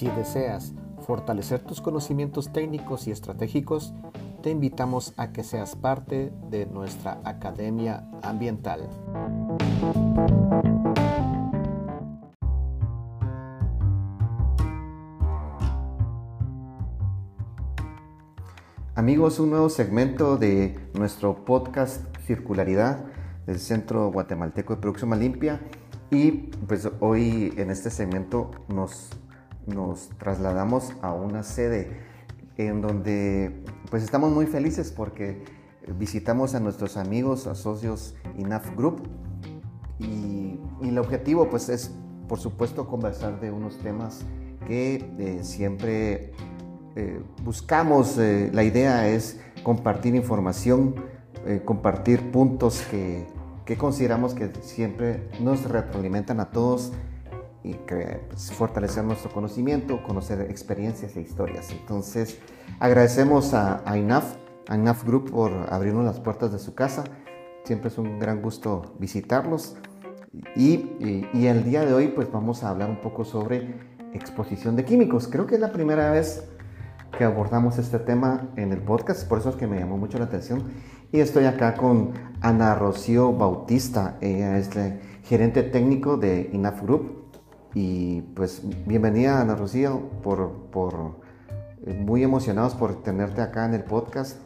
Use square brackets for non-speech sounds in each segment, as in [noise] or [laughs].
Si deseas fortalecer tus conocimientos técnicos y estratégicos, te invitamos a que seas parte de nuestra Academia Ambiental. Amigos, un nuevo segmento de nuestro podcast Circularidad del Centro Guatemalteco de Producción Limpia y pues hoy en este segmento nos nos trasladamos a una sede en donde pues estamos muy felices porque visitamos a nuestros amigos, a socios INAF Group. Y, el objetivo pues es por supuesto conversar de unos temas que eh, siempre eh, buscamos, eh, la idea es compartir información, compartir puntos que, que consideramos que siempre nos retroalimentan a todos y pues, fortalecer nuestro conocimiento, conocer experiencias e historias. Entonces, agradecemos a, INAF, a INAF Group por abrirnos las puertas de su casa. Siempre es un gran gusto visitarlos. Y, y, el día de hoy pues vamos a hablar un poco sobre exposición de químicos. Creo que es la primera vez que abordamos este tema en el podcast, por eso es que me llamó mucho la atención. Y estoy acá con Ana Rocío Bautista, ella es la gerente técnico de INAF Group. Y pues bienvenida Ana Rocío, por, por, eh, muy emocionados por tenerte acá en el podcast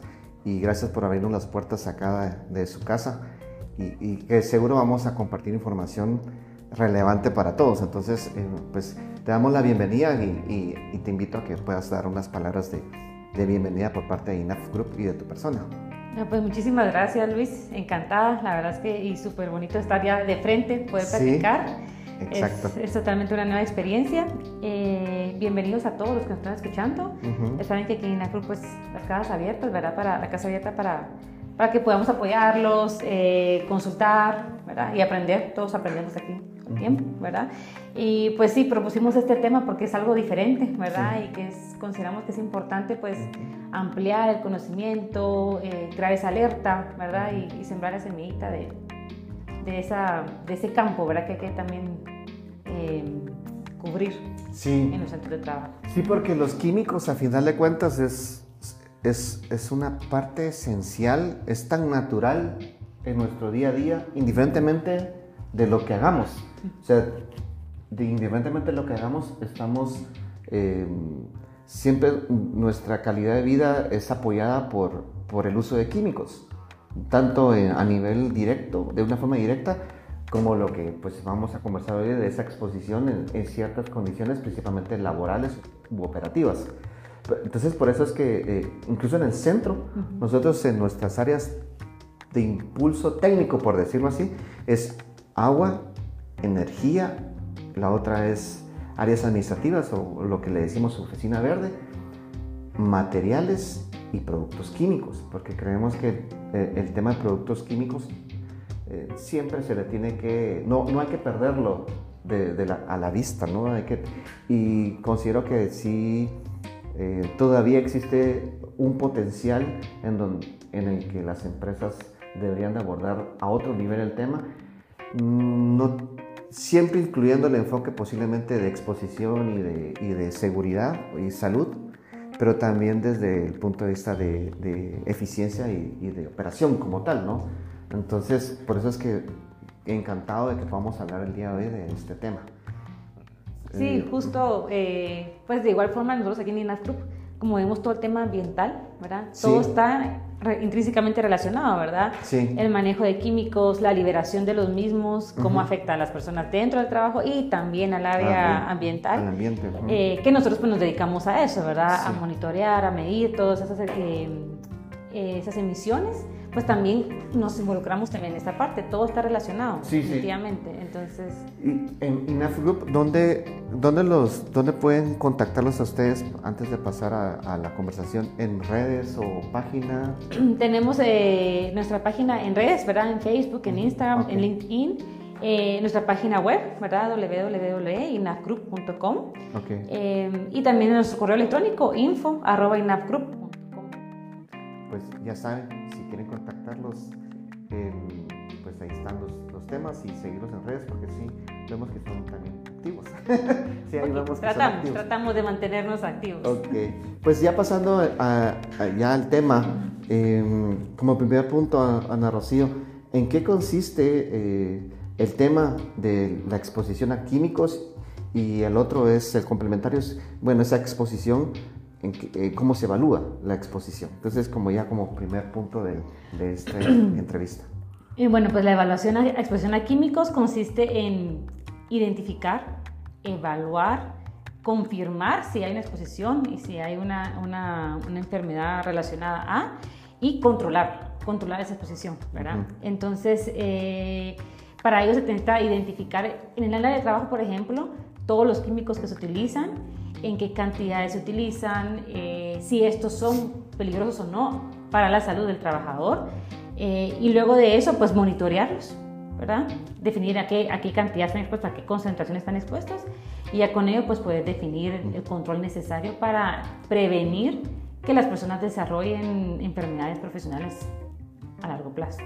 y gracias por abrirnos las puertas acá de, su casa y, que seguro vamos a compartir información relevante para todos. Entonces, eh, pues te damos la bienvenida y, te invito a que puedas dar unas palabras de, de bienvenida por parte de INAF Group y de tu persona. Pues muchísimas gracias Luis, encantada, la verdad es que y súper bonito estar ya de frente, poder platicar. Exacto. Es, totalmente una nueva experiencia. Eh, bienvenidos a todos los que nos están escuchando. Saben que aquí en la pues las casas abiertas, ¿verdad? Para, la casa abierta para, para que podamos apoyarlos, eh, consultar, ¿verdad? Y aprender, todos aprendemos aquí con tiempo, ¿verdad? Y pues sí, propusimos este tema porque es algo diferente, ¿verdad? Y que consideramos que es importante pues ampliar el conocimiento, eh, crear esa alerta, ¿verdad? Y, y sembrar esa semillita de, de, esa, de ese campo, ¿verdad? Que hay que también eh, cubrir en los centros de trabajo. Sí, porque los químicos, a final de cuentas, es, es, es una parte esencial, es tan natural en nuestro día a día, indiferentemente de lo que hagamos. O sea, indiferentemente de lo que hagamos, estamos... Eh, siempre nuestra calidad de vida es apoyada por, por el uso de químicos tanto a nivel directo, de una forma directa, como lo que pues vamos a conversar hoy de esa exposición en, ciertas condiciones, principalmente laborales u operativas. Entonces, por eso es que eh, incluso en el centro, nosotros en nuestras áreas de impulso técnico, por decirlo así, es agua, energía, la otra es áreas administrativas o lo que le decimos oficina verde, materiales y productos químicos, porque creemos que eh, el tema de productos químicos eh, siempre se le tiene que, no, no hay que perderlo a la vista, ¿no? Hay que, y considero que sí, eh, todavía existe un potencial en, don, en el que las empresas deberían de abordar a otro nivel el tema, mm, no, siempre incluyendo el enfoque posiblemente de exposición y de, y de seguridad y salud, pero también desde el punto de vista de, eficiencia y, de operación como tal, ¿no? Entonces, por eso es que encantado de que podamos hablar el día de hoy de este tema. Sí, eh, justo, eh, pues de igual forma nosotros aquí en INAF Group, como vemos todo el tema ambiental, ¿verdad? Todo está intrínsecamente relacionado, ¿verdad? Sí. El manejo de químicos, la liberación de los mismos, cómo afecta a las personas dentro del trabajo y también al área ambiental. Al ambiente. Eh, que nosotros pues nos dedicamos a eso, ¿verdad? A monitorear, a medir todas esas, eh, esas emisiones pues también nos involucramos también en esta parte, todo está relacionado, sí, definitivamente. Entonces... en INAF Group, ¿dónde, dónde, los, ¿dónde pueden contactarlos a ustedes antes de pasar a, la conversación? ¿En redes o página? [clears throat] Tenemos eh, nuestra página en redes, ¿verdad? En Facebook, en Instagram, en LinkedIn. Eh, nuestra página web, ¿verdad? www.inafgroup.com okay. eh, y también nuestro correo electrónico info arroba Pues ya saben, quieren contactarlos, pues ahí están los, los, temas y seguirlos en redes porque sí, vemos que son también activos. [laughs] sí, ahí vemos que tratamos, activos. tratamos de mantenernos activos. Ok, pues ya pasando a, ya al tema, em, como primer punto, Ana Rocío, ¿en qué consiste eh, el tema de la exposición a químicos y el otro es el complementario, bueno, esa exposición, en eh, cómo se evalúa la exposición. Entonces, como ya como primer punto de, de esta [clears throat] entrevista. Y bueno, pues la evaluación a exposición a químicos consiste en identificar, evaluar, confirmar si hay una exposición y si hay una, una, una enfermedad relacionada a, y controlar, controlar esa exposición, ¿verdad? Entonces, eh, para ello se intenta identificar en el área de trabajo, por ejemplo, todos los químicos que se utilizan, en qué cantidades se utilizan, eh, si estos son peligrosos o no para la salud del trabajador. Eh, y luego de eso, pues monitorearlos, ¿verdad? Definir a qué, a qué cantidad están expuestos, a qué concentración están expuestos. Y ya con ello, pues puedes definir el control necesario para prevenir que las personas desarrollen enfermedades profesionales a largo plazo.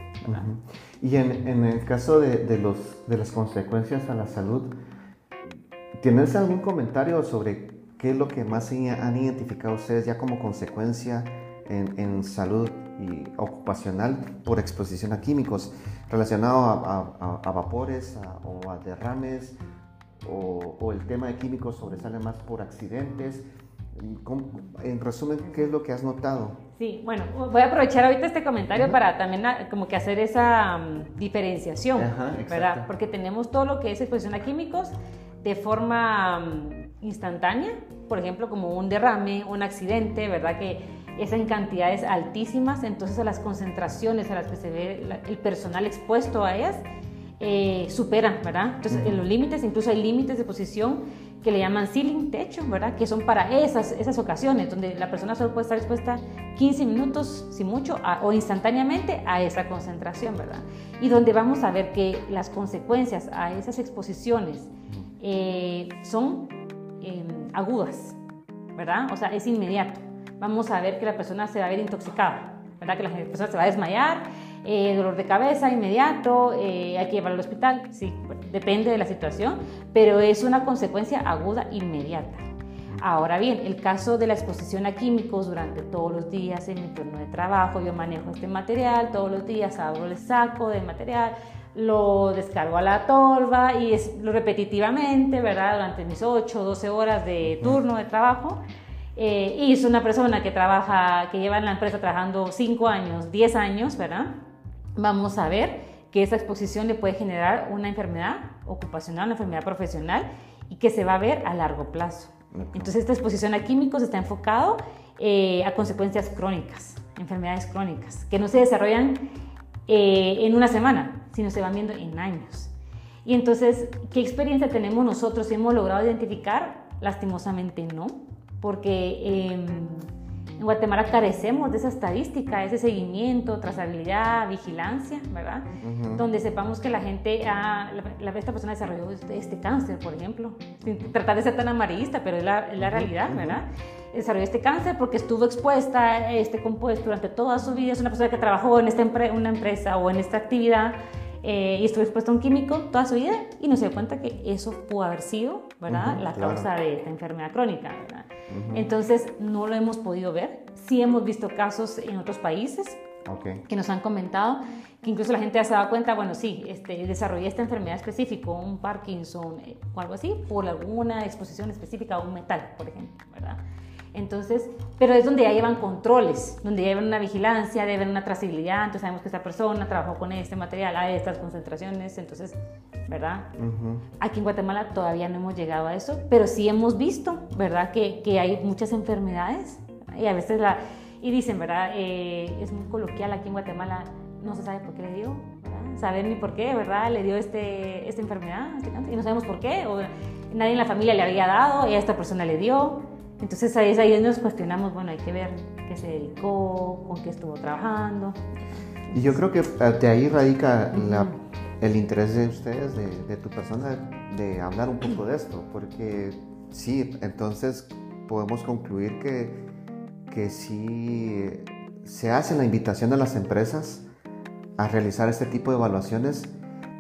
Y en, en, el caso de, de, los, de las consecuencias a la salud, ¿Tienes algún comentario sobre qué es lo que más han identificado ustedes ya como consecuencia en, salud y ocupacional por exposición a químicos relacionado a, vapores o a derrames o, el tema de químicos sobresale más por accidentes? En resumen, ¿qué es lo que has notado? Sí, bueno, voy a aprovechar ahorita este comentario para también ah, como que hacer esa mm, diferenciación, ¿verdad? Porque tenemos todo lo que es exposición a químicos de forma mm, instantánea, por ejemplo, como un derrame, un accidente, ¿verdad? Que es en cantidades altísimas, entonces a las concentraciones a las que se ve el personal expuesto a ellas eh, superan, ¿verdad? Entonces, en los límites, incluso hay límites de posición que le llaman ceiling, techo, ¿verdad? Que son para esas, esas ocasiones, donde la persona solo puede estar expuesta 15 minutos, si mucho, o instantáneamente a esa concentración, ¿verdad? Y donde vamos a ver que las consecuencias a esas exposiciones eh, son agudas, ¿verdad? O sea, es inmediato. Vamos a ver que la persona se va a ver intoxicada, ¿verdad? Que la persona se va a desmayar, eh, dolor de cabeza inmediato, eh, hay que llevarlo al hospital, sí, depende de la situación, pero es una consecuencia aguda inmediata. Ahora bien, el caso de la exposición a químicos durante todos los días en mi turno de trabajo, yo manejo este material, todos los días abro el saco de material, lo descargo a la tolva y es lo repetitivamente, ¿verdad? Durante mis 8 o 12 horas de turno de trabajo. Eh, y es una persona que trabaja, que lleva en la empresa trabajando 5 años, 10 años, ¿verdad? Vamos a ver que esa exposición le puede generar una enfermedad ocupacional, una enfermedad profesional y que se va a ver a largo plazo. Entonces esta exposición a químicos está enfocado eh, a consecuencias crónicas, enfermedades crónicas, que no se desarrollan eh, en una semana, sino se van viendo en años. Y entonces, ¿qué experiencia tenemos nosotros? ¿Hemos logrado identificar? Lastimosamente no, porque em, en Guatemala carecemos de esa estadística, ese seguimiento, trazabilidad, vigilancia, ¿verdad? Donde sepamos que la gente, la, esta persona desarrolló este, este, cáncer, por ejemplo, sin tratar de ser tan amarillista, pero es la, realidad, ¿verdad? desarrolló este cáncer porque estuvo expuesta a este compuesto durante toda su vida. Es una persona que trabajó en esta una empresa o en esta actividad eh, y estuvo expuesta a un químico toda su vida y no se dio cuenta que eso pudo haber sido ¿verdad? la causa de esta enfermedad crónica. ¿verdad? Entonces, no lo hemos podido ver. Sí hemos visto casos en otros países que nos han comentado que incluso la gente ya se da cuenta, bueno, sí, este, desarrollé esta enfermedad específica, un Parkinson eh, o algo así, por alguna exposición específica a un metal, por ejemplo, ¿verdad? Entonces, pero es donde ya llevan controles, donde ya llevan una vigilancia, deben una trazabilidad, entonces sabemos que esta persona trabajó con este material a estas concentraciones, entonces, ¿verdad? Aquí en Guatemala todavía no hemos llegado a eso, pero sí hemos visto, ¿verdad? Que, que hay muchas enfermedades y a veces la... Y dicen, ¿verdad? Eh, es muy coloquial aquí en Guatemala, no se sabe por qué le dio, ¿verdad? Saber ni por qué, ¿verdad? Le dio este, esta enfermedad este y no sabemos por qué, o nadie en la familia le había dado y a esta persona le dio. Entonces ahí es ahí nos cuestionamos, bueno, hay que ver qué se dedicó, con qué estuvo trabajando. Y yo creo que eh, de ahí radica el interés de ustedes, de, tu persona, de hablar un poco de esto, porque sí, entonces podemos concluir que, que sí se hace la invitación a las empresas a realizar este tipo de evaluaciones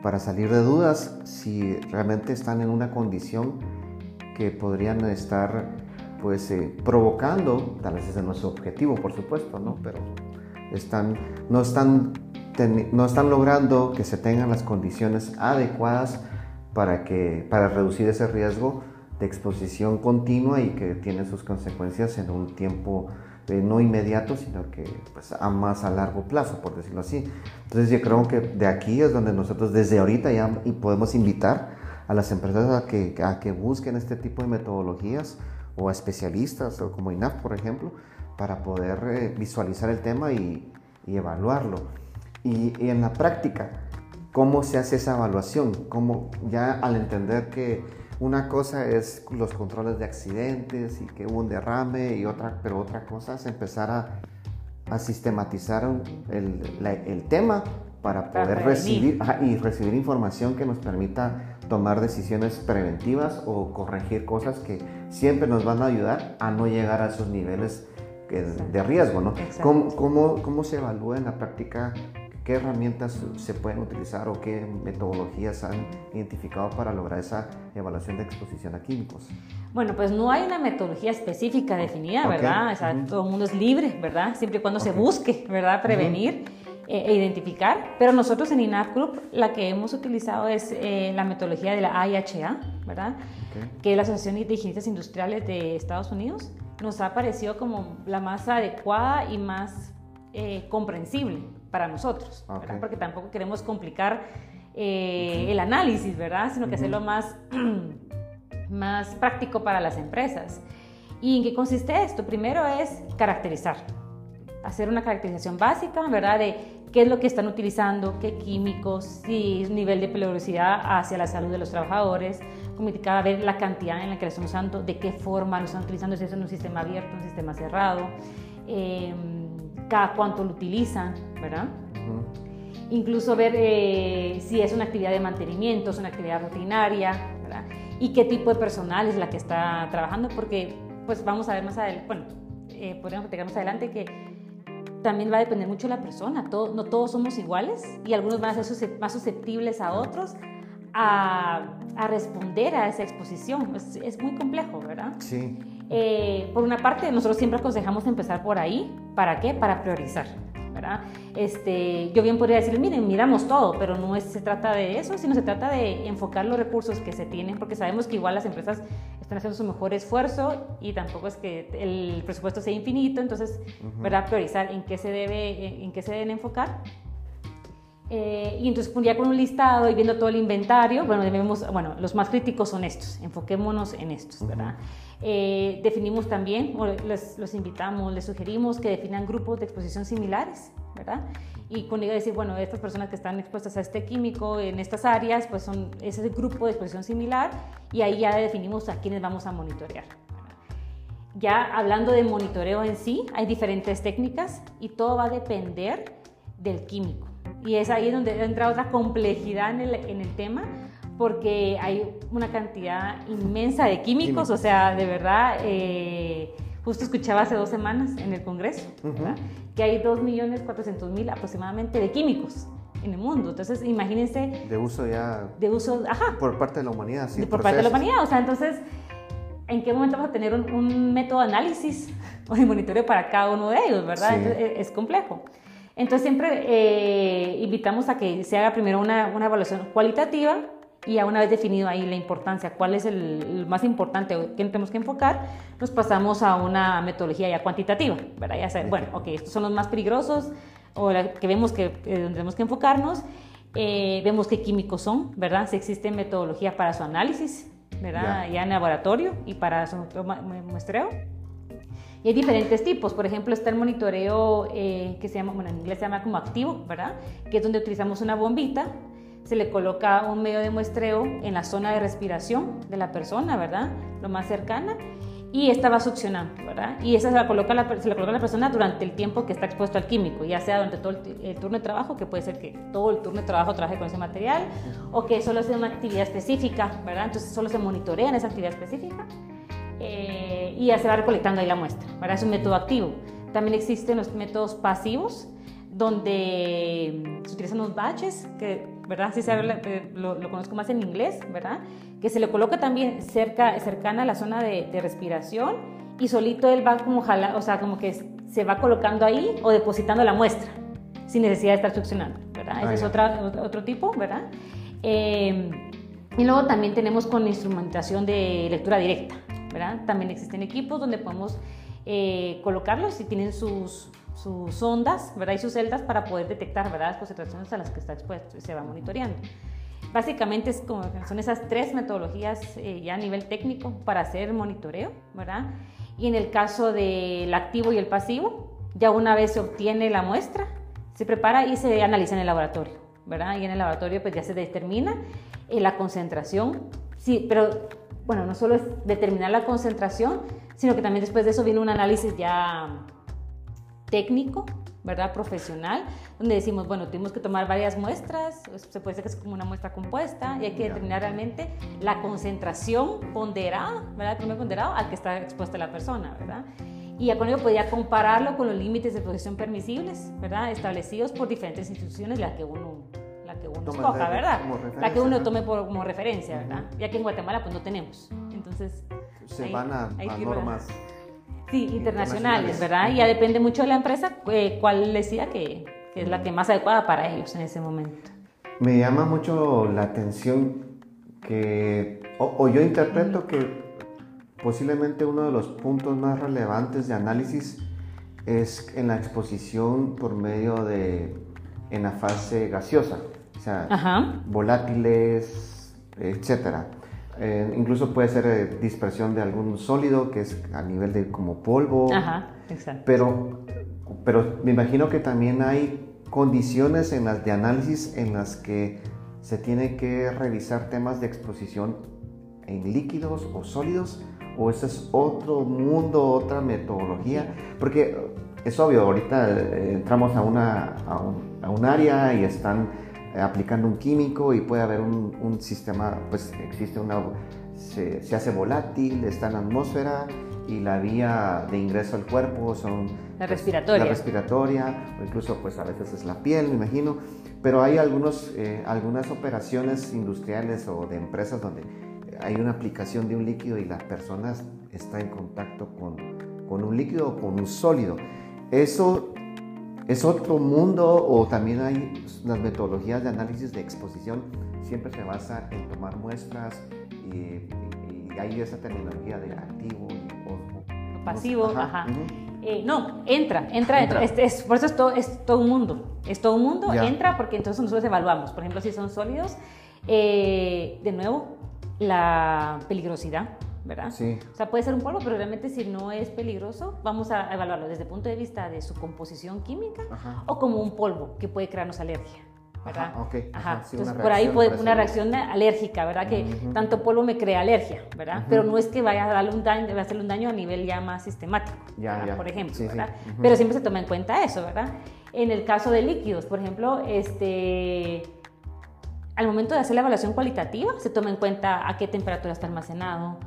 para salir de dudas si realmente están en una condición que podrían estar pues eh, provocando, tal vez ese es nuestro objetivo por supuesto, ¿no? pero están, no, están, no están logrando que se tengan las condiciones adecuadas para, que, para reducir ese riesgo de exposición continua y que tiene sus consecuencias en un tiempo eh, no inmediato, sino que pues, a más a largo plazo, por decirlo así. Entonces yo creo que de aquí es donde nosotros desde ahorita ya podemos invitar a las empresas a que, a que busquen este tipo de metodologías o a especialistas, o como INAF, por ejemplo, para poder eh, visualizar el tema y, y evaluarlo. Y, y, en la práctica, ¿cómo se hace esa evaluación? ¿Cómo ya al entender que una cosa es los controles de accidentes y que hubo un derrame, y otra, pero otra cosa es empezar a, a sistematizar el, el, tema para poder recibir y recibir información que nos permita tomar decisiones preventivas o corregir cosas que siempre nos van a ayudar a no llegar a esos niveles de riesgo, ¿no? ¿Cómo, cómo, cómo se evalúa en la práctica ¿Qué herramientas se pueden utilizar o qué metodologías han identificado para lograr esa evaluación de exposición a químicos? Bueno, pues no hay una metodología específica definida, ¿verdad? O sea, todo el mundo es libre, ¿verdad? Siempre y cuando se busque, ¿verdad? Prevenir. Eh, e identificar, pero nosotros en INAF Group la que hemos utilizado es eh, la metodología de la AIHA, ¿verdad? Que es la Asociación de Higienistas Industriales de Estados Unidos. Nos ha parecido como la más adecuada y más eh, comprensible para nosotros, porque tampoco queremos complicar eh, el análisis, ¿verdad? Sino que hacerlo más, [clears throat] más práctico para las empresas. ¿Y en qué consiste esto? Primero es caracterizar, hacer una caracterización básica, ¿verdad? De qué es lo que están utilizando, qué químicos, si es un nivel de peligrosidad hacia la salud de los trabajadores, comunicar ver la cantidad en la que lo están usando, de qué forma lo están utilizando, si es en un sistema abierto, un sistema cerrado. Eh, cada cuánto lo utilizan, ¿verdad? Incluso ver eh, si es una actividad de mantenimiento, es una actividad rutinaria, ¿verdad? Y qué tipo de personal es la que está trabajando, porque pues vamos a ver más adelante, bueno, eh, podríamos platicar más adelante que también va a depender mucho de la persona, no todos somos iguales y algunos van a ser más susceptibles a otros a, a responder a esa exposición. Es, es, muy complejo, ¿verdad? Sí. Eh, por una parte, nosotros siempre aconsejamos empezar por ahí. ¿Para qué? Para priorizar. ¿Verdad? Este, yo bien podría decir, miren, miramos todo, pero no es, se trata de eso, sino se trata de enfocar los recursos que se tienen, porque sabemos que igual las empresas están haciendo su mejor esfuerzo y tampoco es que el presupuesto sea infinito, entonces, ¿verdad? Priorizar en qué se debe, en qué se deben enfocar eh, y entonces ya con un listado y viendo todo el inventario, bueno, debemos, bueno, los más críticos son estos, enfoquémonos en estos, ¿verdad? Eh, definimos también, les, los invitamos, les sugerimos que definan grupos de exposición similares, ¿verdad? Y con ello decir, bueno, estas personas que están expuestas a este químico en estas áreas, pues son ese grupo de exposición similar y ahí ya definimos a quiénes vamos a monitorear. Ya hablando de monitoreo en sí, hay diferentes técnicas y todo va a depender del químico. Y es ahí donde entra otra complejidad en el, en el tema, porque hay una cantidad inmensa de químicos, o sea, de verdad, eh, justo escuchaba hace dos semanas en el Congreso, que hay 2.400.000 aproximadamente de químicos en el mundo. Entonces, imagínense... De uso ya... De uso, ajá. Por parte de la humanidad, sí. por parte de la humanidad, o sea, entonces, ¿en qué momento vamos a tener un, método de análisis o de monitoreo para cada uno de ellos, verdad? Entonces, es complejo. Entonces siempre eh, invitamos a que se haga primero una, una, evaluación cualitativa y ya una vez definido ahí la importancia, cuál es el, más importante o qué tenemos que enfocar, nos pasamos a una metodología ya cuantitativa, ¿verdad? Ya sé, bueno, ok, estos son los más peligrosos o que vemos que tenemos que enfocarnos, eh, vemos qué químicos son, ¿verdad? Si existe metodología para su análisis, ¿verdad? Ya, ya en laboratorio y para su muestreo. Y hay diferentes tipos, por ejemplo está el monitoreo eh, que se llama, bueno en inglés se llama como activo, ¿verdad? Que es donde utilizamos una bombita, se le coloca un medio de muestreo en la zona de respiración de la persona, ¿verdad? Lo más cercana. Y esta va succionando, ¿verdad? Y esa se la, coloca la, se la coloca a la persona durante el tiempo que está expuesto al químico, ya sea durante todo el, turno de trabajo, que puede ser que todo el turno de trabajo trabaje con ese material, o que solo sea una actividad específica, ¿verdad? Entonces solo se monitorea en esa actividad específica. Eh, y ya se va recolectando ahí la muestra. para Es un método activo. También existen los métodos pasivos, donde se utilizan los baches, que, ¿verdad? Sí se habla, eh, lo, lo, conozco más en inglés, ¿verdad? Que se le coloca también cerca, cercana a la zona de, de respiración y solito él va como jala, o sea, como que se va colocando ahí o depositando la muestra sin necesidad de estar succionando, ¿verdad? Ese ah, es otra, otro tipo, ¿verdad? Eh, y luego también tenemos con instrumentación de lectura directa, ¿verdad? También existen equipos donde podemos eh, colocarlos y tienen sus, sus ondas, ¿verdad? Y sus celdas para poder detectar, ¿verdad? Las concentraciones a las que está expuesto se va monitoreando. Básicamente es como, son esas tres metodologías eh, ya a nivel técnico para hacer monitoreo, ¿verdad? Y en el caso del activo y el pasivo, ya una vez se obtiene la muestra, se prepara y se analiza en el laboratorio, ¿verdad? Y en el laboratorio pues ya se determina eh, la concentración, sí, pero bueno, no solo es determinar la concentración, sino que también después de eso viene un análisis ya técnico, ¿verdad? Profesional, donde decimos, bueno, tuvimos que tomar varias muestras, se puede decir que es como una muestra compuesta, y hay que determinar realmente la concentración ponderada, ¿verdad? El primer ponderado al que está expuesta la persona, ¿verdad? Y ya con ello podía compararlo con los límites de exposición permisibles, ¿verdad? Establecidos por diferentes instituciones, la que uno la que uno escoja, ¿verdad? La que uno tome por, como referencia, ¿verdad? Ya que en Guatemala pues no tenemos. Entonces... Se van a, normas... Sí, internacionales, ¿verdad? Y ya depende mucho de la empresa eh, cuál decía que, que, es la que más adecuada para ellos en ese momento. Me llama mucho la atención que, o, yo interpreto que posiblemente uno de los puntos más relevantes de análisis es en la exposición por medio de, en la fase gaseosa, o sea, volátiles, etcétera. Eh, incluso puede ser eh, dispersión de algún sólido que es a nivel de como polvo. Ajá, exacto. Pero, pero me imagino que también hay condiciones en las de análisis en las que se tiene que revisar temas de exposición en líquidos o sólidos o ese es otro mundo, otra metodología, porque es obvio, ahorita eh, entramos a, una, a, un, a un área y están aplicando un químico y puede haber un, un sistema, pues existe una, se, se, hace volátil, está en la atmósfera y la vía de ingreso al cuerpo son... La respiratoria. La respiratoria, o incluso pues a veces es la piel, me imagino, pero hay algunos, eh, algunas operaciones industriales o de empresas donde hay una aplicación de un líquido y la persona está en contacto con, con un líquido o con un sólido. Eso ¿Es otro mundo o también hay las metodologías de análisis de exposición? Siempre se basa en tomar muestras y, hay esa terminología de activo y pasivo. Ajá. Eh, no, entra, entra, entra. Es, por eso es todo, es todo un mundo. Es todo un mundo, entra porque entonces nosotros evaluamos. Por ejemplo, si son sólidos, eh, de nuevo, la peligrosidad ¿verdad? Sí. O sea, puede ser un polvo, pero realmente si no es peligroso, vamos a evaluarlo desde el punto de vista de su composición química o como un polvo que puede crearnos alergia. ¿verdad? Ajá, okay. Ajá. Entonces, por ahí puede una reacción alérgica, ¿verdad? Que tanto polvo me crea alergia, ¿verdad? Pero no es que vaya a darle un daño, va a hacerle un daño a nivel ya más sistemático, ya, ya. por ejemplo, ¿verdad? Pero siempre se toma en cuenta eso, ¿verdad? En el caso de líquidos, por ejemplo, este al momento de hacer la evaluación cualitativa, se toma en cuenta a qué temperatura está almacenado,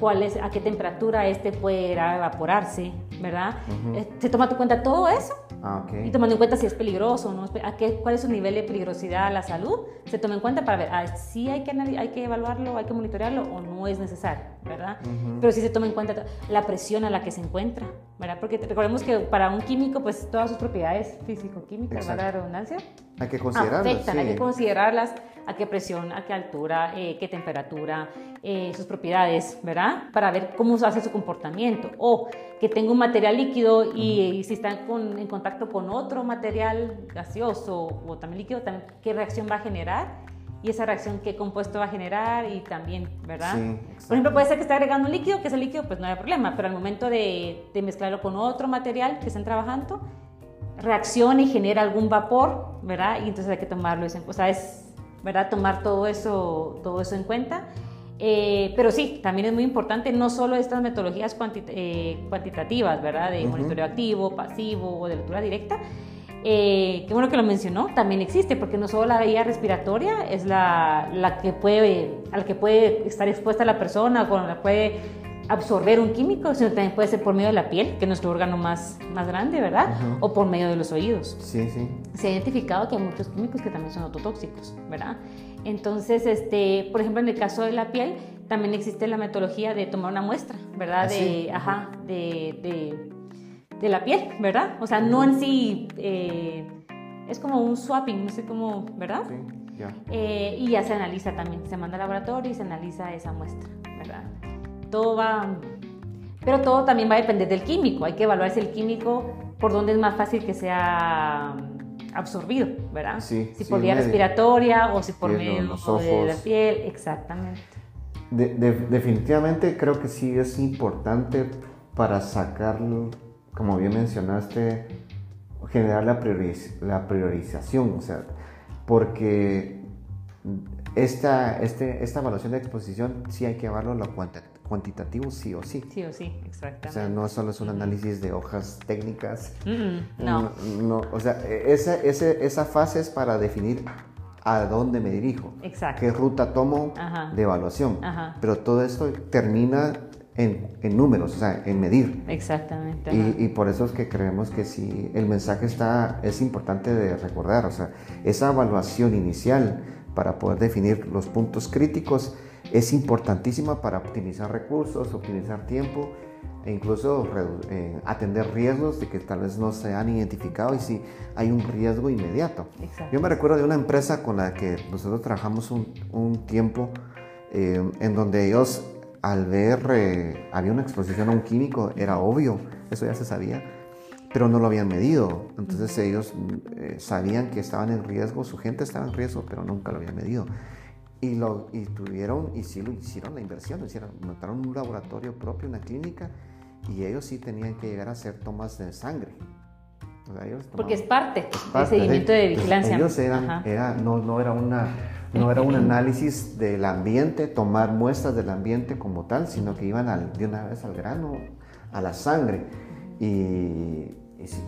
cuál es, a qué temperatura este puede evaporarse, ¿verdad? Eh, se toma en cuenta todo eso ah, y tomando en cuenta si es peligroso o no, a qué, cuál es su nivel de peligrosidad a la salud, se toma en cuenta para ver ah, si hay que, hay que evaluarlo, hay que monitorearlo o no es necesario, ¿verdad? Pero sí se toma en cuenta la presión a la que se encuentra, ¿verdad? Porque recordemos que para un químico, pues todas sus propiedades físico-químicas, ¿verdad? La redundancia. Hay que considerarlas. Afectan, hay que considerarlas a qué presión, a qué altura, eh, qué temperatura, eh, sus propiedades, ¿verdad? Para ver cómo hace su comportamiento. O que tenga un material líquido y, si está en contacto con otro material gaseoso o también líquido, qué reacción va a generar y esa reacción qué compuesto va a generar y también, ¿verdad? Por ejemplo, puede ser que esté agregando un líquido, que ese líquido pues no hay problema, pero al momento de, de mezclarlo con otro material que estén trabajando, reacciona y genera algún vapor, ¿verdad? Y entonces hay que tomarlo, o sea, es ¿verdad? Tomar todo eso, todo eso en cuenta. Eh, pero sí, también es muy importante no solo estas metodologías eh, cuantitativas, ¿verdad? De monitoreo activo, pasivo o de lectura directa. Eh, qué bueno que lo mencionó, también existe, porque no solo la vía respiratoria es la, la que puede, al que puede estar expuesta la persona, con la puede absorber un químico, sino también puede ser por medio de la piel, que es nuestro órgano más, más grande, ¿verdad? O por medio de los oídos. Sí, sí. Se ha identificado que hay muchos químicos que también son autotóxicos, ¿verdad? Entonces, este, por ejemplo, en el caso de la piel, también existe la metodología de tomar una muestra, ¿verdad? ¿Ah, de, ajá, de, de, de, la piel, ¿verdad? O sea, no en sí, eh, es como un swapping, no sé cómo, ¿verdad? Sí, ya. Eh, y ya se analiza también, se manda al laboratorio y se analiza esa muestra, ¿verdad? Todo va, pero todo también va a depender del químico, hay que evaluar si el químico, por dónde es más fácil que sea absorbido, ¿verdad? Sí, si por vía respiratoria o si por medio de la piel, exactamente. definitivamente creo que sí es importante para sacar, como bien mencionaste, generar la, la priorización, o sea, porque esta, este, esta evaluación de exposición sí hay que evaluarlo lo cuantitativo sí o sí. Sí o sí, exactamente. O sea, no solo es un análisis de hojas técnicas. no. no. O sea, esa, esa fase es para definir a dónde me dirijo, Exacto. qué ruta tomo de evaluación. Pero todo esto termina en, en, números, o sea, en medir. Exactamente. Y, y, por eso es que creemos que sí, el mensaje está, es importante de recordar, o sea, esa evaluación inicial para poder definir los puntos críticos es importantísima para optimizar recursos, optimizar tiempo e incluso eh, atender riesgos de que tal vez no se han identificado y si hay un riesgo inmediato. Yo me recuerdo de una empresa con la que nosotros trabajamos un, un tiempo eh, en donde ellos al ver eh, había una exposición a un químico, era obvio, eso ya se sabía, pero no lo habían medido. Entonces ellos sabían que estaban en riesgo, su gente estaba en riesgo, pero nunca lo habían medido. Y, lo, y tuvieron, y sí lo hicieron la inversión, hicieron, montaron un laboratorio propio, una clínica, y ellos sí tenían que llegar a hacer tomas de sangre. Porque es parte, del seguimiento de vigilancia. Ellos eran, era, no, no, era una, no era un análisis del ambiente, tomar muestras del ambiente como tal, sino que iban al, de una vez al grano, a la sangre. Y,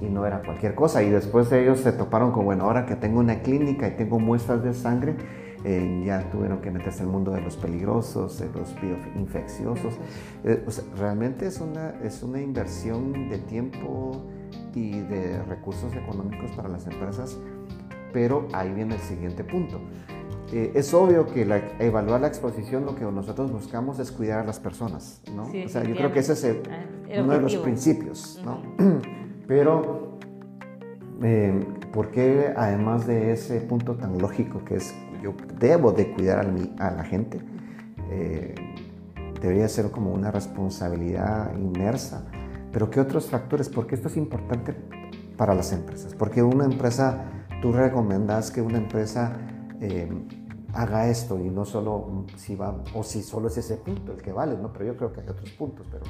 y, no era cualquier cosa. Y después de ellos se toparon con, bueno, ahora que tengo una clínica y tengo muestras de sangre, eh, ya tuvieron que meterse en el mundo de los peligrosos, de los bioinfecciosos. Eh, realmente es una, es una inversión de tiempo y de recursos económicos para las empresas, pero ahí viene el siguiente punto. Eh, es obvio que la, evaluar la exposición lo que nosotros buscamos es cuidar a las personas, ¿no? o sea, yo creo que ese es ah, uno de los principios, ¿no? [clears throat] Pero, ¿por qué además de ese punto tan lógico que es yo debo de cuidar a, la gente. Eh, debería ser como una responsabilidad inmersa. Pero ¿qué otros factores? Porque esto es importante para las empresas. Porque una empresa, tú recomendas que una empresa eh, haga esto y no solo si va, o si solo es ese punto el que vale, ¿no? Pero yo creo que hay otros puntos. Pero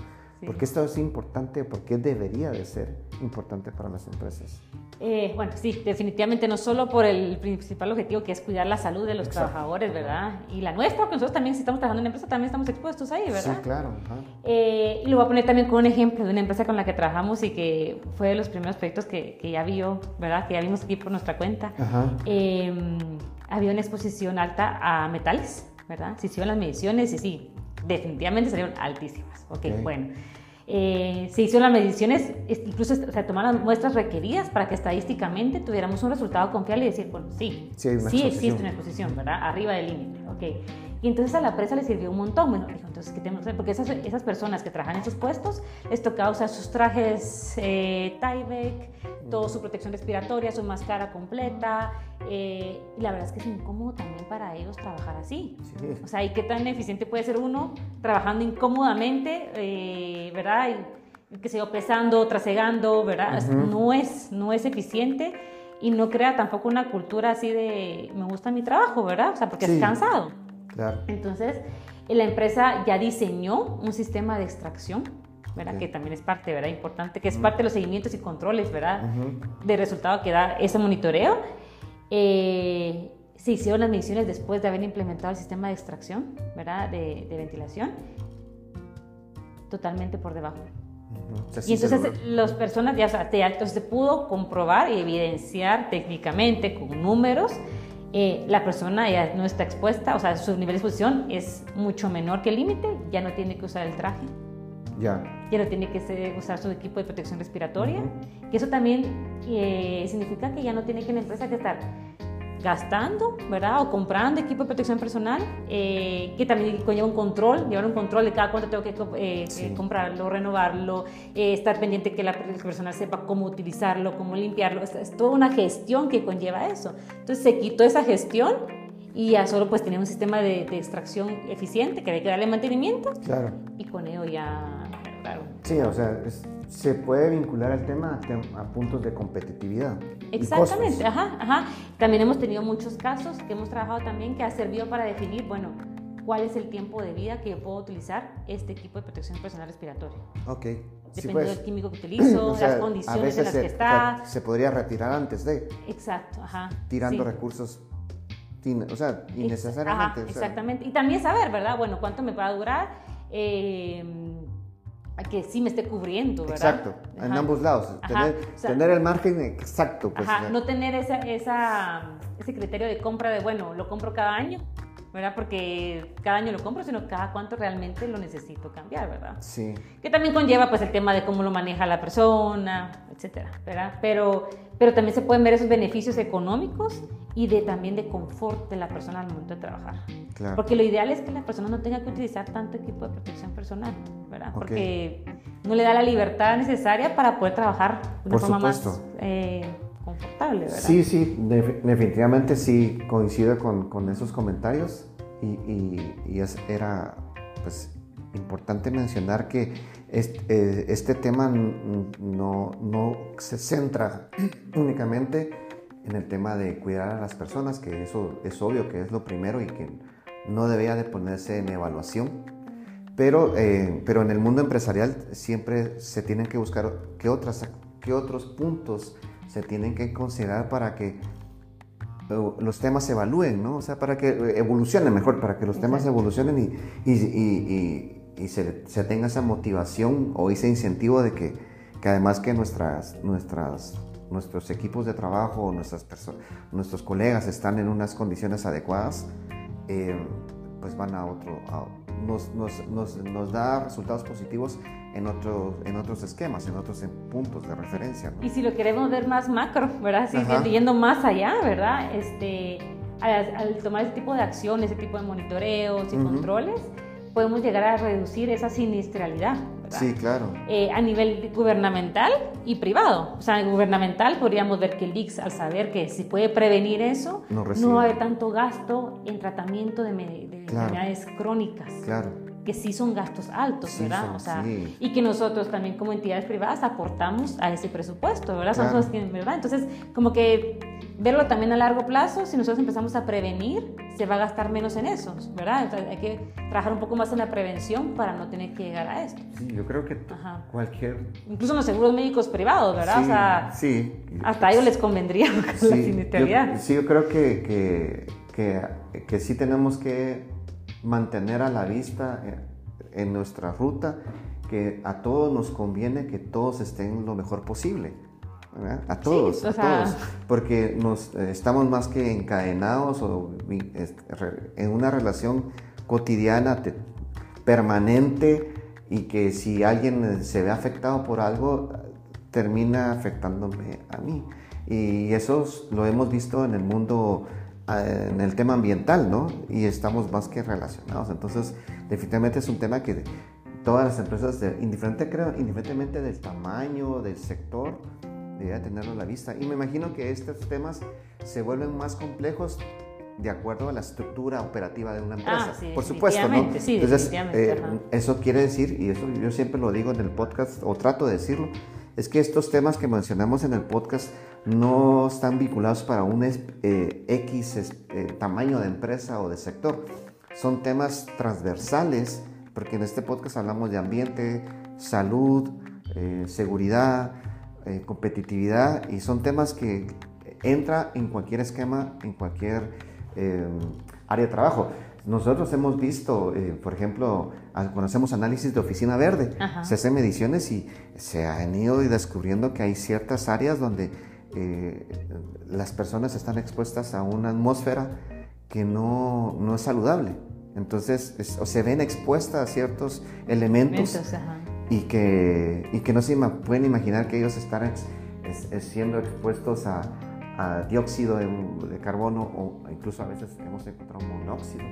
¿Por qué esto es importante? ¿Por qué debería de ser importante para las empresas? Eh, bueno, sí, definitivamente no solo por el principal objetivo que es cuidar la salud de los trabajadores, ¿verdad? Y la nuestra, porque nosotros también si estamos trabajando en una empresa también estamos expuestos ahí, ¿verdad? Sí, claro. Eh, y lo voy a poner también con un ejemplo de una empresa con la que trabajamos y que fue de los primeros proyectos que, que ya vio, ¿verdad? Que ya vimos aquí por nuestra cuenta. Em, había una exposición alta a metales, ¿verdad? Se hicieron las mediciones y sí, definitivamente salieron altísimas. Ok, bueno. Eh, se hicieron las mediciones, incluso se tomaron muestras requeridas para que estadísticamente tuviéramos un resultado confiable y decir, bueno, sí, sí, existe una exposición, ¿verdad? Arriba del límite, ok. Y entonces a la empresa le sirvió un montón. Bueno, dijo, entonces, ¿qué tenemos que hacer? Porque esas, esas personas que trabajan en esos puestos les toca usar sus trajes eh, Tyvek, toda su protección respiratoria, su máscara completa. Eh, y la verdad es que es incómodo también para ellos trabajar así. O sea, ¿y qué tan eficiente puede ser uno trabajando incómodamente, eh, ¿verdad? Y, que se va pesando, trasegando, ¿verdad? no, es, no es eficiente y no crea tampoco una cultura así de me gusta mi trabajo, ¿verdad? O sea, porque es cansado. Entonces, la empresa ya diseñó un sistema de extracción, ¿verdad? Que también es parte, ¿verdad? Importante, que es parte de los seguimientos y controles, ¿verdad? De resultado que da ese monitoreo. Eh, se hicieron las mediciones después de haber implementado el sistema de extracción, ¿verdad? De, ventilación, totalmente por debajo. y entonces las personas ya, o se pudo comprobar y evidenciar técnicamente con números eh, la persona ya no está expuesta, o sea, su nivel de exposición es mucho menor que el límite, ya no tiene que usar el traje, Ya. Ya no tiene que usar su equipo de protección respiratoria. Que eso también eh, significa que ya no tiene que la empresa que estar gastando, ¿verdad? O comprando equipo de protección personal, eh, que también conlleva un control, llevar un control de cada cuánto tengo que eh, comprarlo, renovarlo, estar pendiente que la, el personal sepa cómo utilizarlo, cómo limpiarlo. Es, es, toda una gestión que conlleva eso. Entonces se quitó esa gestión y ya solo pues tenía un sistema de, extracción eficiente que había que darle mantenimiento. Claro. Y con ello ya, claro. Sí, o sea, se puede vincular al tema a, puntos de competitividad. Exactamente, ajá, ajá. También hemos tenido muchos casos que hemos trabajado también que ha servido para definir, bueno, cuál es el tiempo de vida que yo puedo utilizar este equipo de protección personal respiratoria. Ok. Dependiendo pues. del químico que [clears throat] utilizo, las condiciones en las que está. se podría retirar antes de. Exacto, ajá. Tirando recursos o sea, innecesariamente. exactamente. Y también saber, ¿verdad? Bueno, cuánto me va a durar. Eh, que sí me esté cubriendo, ¿verdad? Exacto, en ambos lados. Tener, el margen exacto. Pues, no tener esa, esa, ese criterio de compra de, bueno, lo compro cada año ¿verdad? Porque cada año lo compro, sino cada cuánto realmente lo necesito cambiar, ¿verdad? Sí. Que también conlleva pues el tema de cómo lo maneja la persona, etcétera, ¿verdad? Pero, pero también se pueden ver esos beneficios económicos y de también de confort de la persona al momento de trabajar. Claro. Porque lo ideal es que la persona no tenga que utilizar tanto equipo de protección personal, ¿verdad? Porque no le da la libertad necesaria para poder trabajar de una forma más eh, confortable, ¿verdad? Sí, sí, definitivamente sí coincido con, con esos comentarios y, y, era pues importante mencionar que este, este tema no, no, se centra [clears throat] únicamente en el tema de cuidar a las personas, que eso es obvio que es lo primero y que no debía de ponerse en evaluación. Pero, eh, pero en el mundo empresarial siempre se tienen que buscar qué, otras, qué otros puntos se tienen que considerar para que eh, los temas se evalúen, ¿no? O sea, para que evolucionen mejor, para que los temas evolucionen y, y, y, se, se, tenga esa motivación o ese incentivo de que, que además que nuestras, nuestras, nuestros equipos de trabajo, nuestras nuestros colegas están en unas condiciones adecuadas, eh, pues van a otro, nos, nos, nos, nos da resultados positivos en, otros en otros esquemas, en otros puntos de referencia. Y si lo queremos ver más macro, ¿verdad? Sí, yendo más allá, ¿verdad? Este, al, tomar ese tipo de acciones, ese tipo de monitoreos y controles, podemos llegar a reducir esa siniestralidad. ¿Verdad? Sí, claro. Eh, a nivel gubernamental y privado. O sea, gubernamental podríamos ver que el IX, al saber que si puede prevenir eso, no, va a haber tanto gasto en tratamiento de, de enfermedades crónicas. Claro que sí son gastos altos, ¿verdad? o sea, Y que nosotros también como entidades privadas aportamos a ese presupuesto, ¿verdad? Somos que, ¿verdad? Entonces, como que verlo también a largo plazo, si nosotros empezamos a prevenir, se va a gastar menos en eso, ¿verdad? Entonces, hay que trabajar un poco más en la prevención para no tener que llegar a esto. Sí, yo creo que cualquier... Incluso los seguros médicos privados, ¿verdad? Sí, o sea, sí. hasta a ellos les convendría [laughs] la siniestralidad. sí, yo creo que, que, que, que sí tenemos que mantener a la vista eh, en nuestra ruta que a todos nos conviene que todos estén lo mejor posible. A todos, a todos, porque nos eh, estamos más que encadenados o en una relación cotidiana permanente y que si alguien se ve afectado por algo termina afectándome a mí y eso lo hemos visto en el mundo en el tema ambiental, ¿no? Y estamos más que relacionados. Entonces, definitivamente es un tema que todas las empresas, indiferente, creo, indiferentemente del tamaño, del sector, debería tenerlo a la vista. Y me imagino que estos temas se vuelven más complejos de acuerdo a la estructura operativa de una empresa. Ah, Por supuesto, ¿no? Sí, Entonces, eh, eso quiere decir, y eso yo siempre lo digo en el podcast, o trato de decirlo, es que estos temas que mencionamos en el podcast no están vinculados para un eh, X eh, tamaño de empresa o de sector. Son temas transversales, porque en este podcast hablamos de ambiente, salud, eh, seguridad, competitividad, y son temas que entra en cualquier esquema, en cualquier área de trabajo. Nosotros hemos visto, eh, por ejemplo, cuando hacemos análisis de oficina verde, se hacen mediciones y se han ido descubriendo que hay ciertas áreas donde eh, las personas están expuestas a una atmósfera que no, no es saludable. Entonces, o se ven expuestas a ciertos elementos y que, y que no se pueden imaginar que ellos están siendo expuestos a, dióxido de, carbono o incluso a veces hemos encontrado monóxido.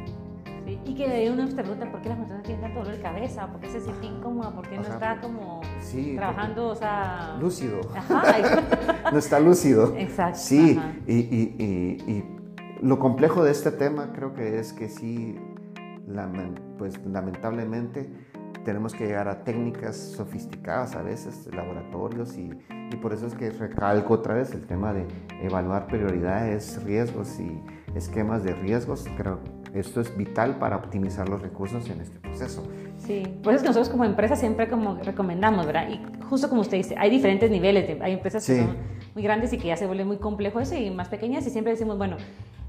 Y que uno se pregunta por qué las personas tienen tanto dolor de cabeza, por qué se siente incómoda, por qué no está como trabajando, o sea... Lúcido. [laughs] no está lúcido. Exacto. Sí, y, y, y, lo complejo de este tema creo que es que sí, pues lamentablemente tenemos que llegar a técnicas sofisticadas a veces, laboratorios, y, y por eso es que recalco otra vez el tema de evaluar prioridades, riesgos y esquemas de riesgos. Creo esto es vital para optimizar los recursos en este proceso. Sí, pues es que nosotros como empresa siempre como recomendamos, ¿verdad? Y justo como usted dice, hay diferentes niveles, hay empresas que son muy grandes y que ya se vuelve muy complejo eso y más pequeñas y siempre decimos, bueno,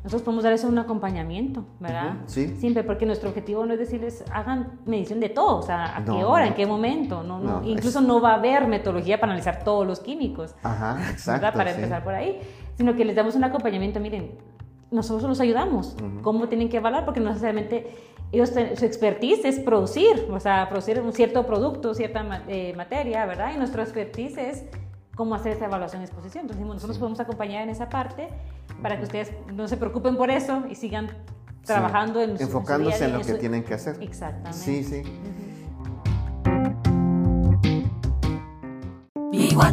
nosotros podemos dar eso un acompañamiento, ¿verdad? sí. Siempre, porque nuestro objetivo no es decirles, hagan medición de todo, o sea, a qué hora, en qué momento, no, no, incluso no va a haber metodología para analizar todos los químicos, Ajá, exacto, Para empezar por ahí, sino que les damos un acompañamiento, miren, nosotros los ayudamos, cómo tienen que evaluar, porque no necesariamente ellos, su expertise es producir, o sea, producir un cierto producto, cierta eh, materia, ¿verdad? Y nuestro expertise es cómo hacer esa evaluación de exposición. Entonces, nosotros podemos acompañar en esa parte para que ustedes no se preocupen por eso y sigan trabajando en su, Enfocándose en, lo que tienen que hacer. Exactamente. Sí, sí.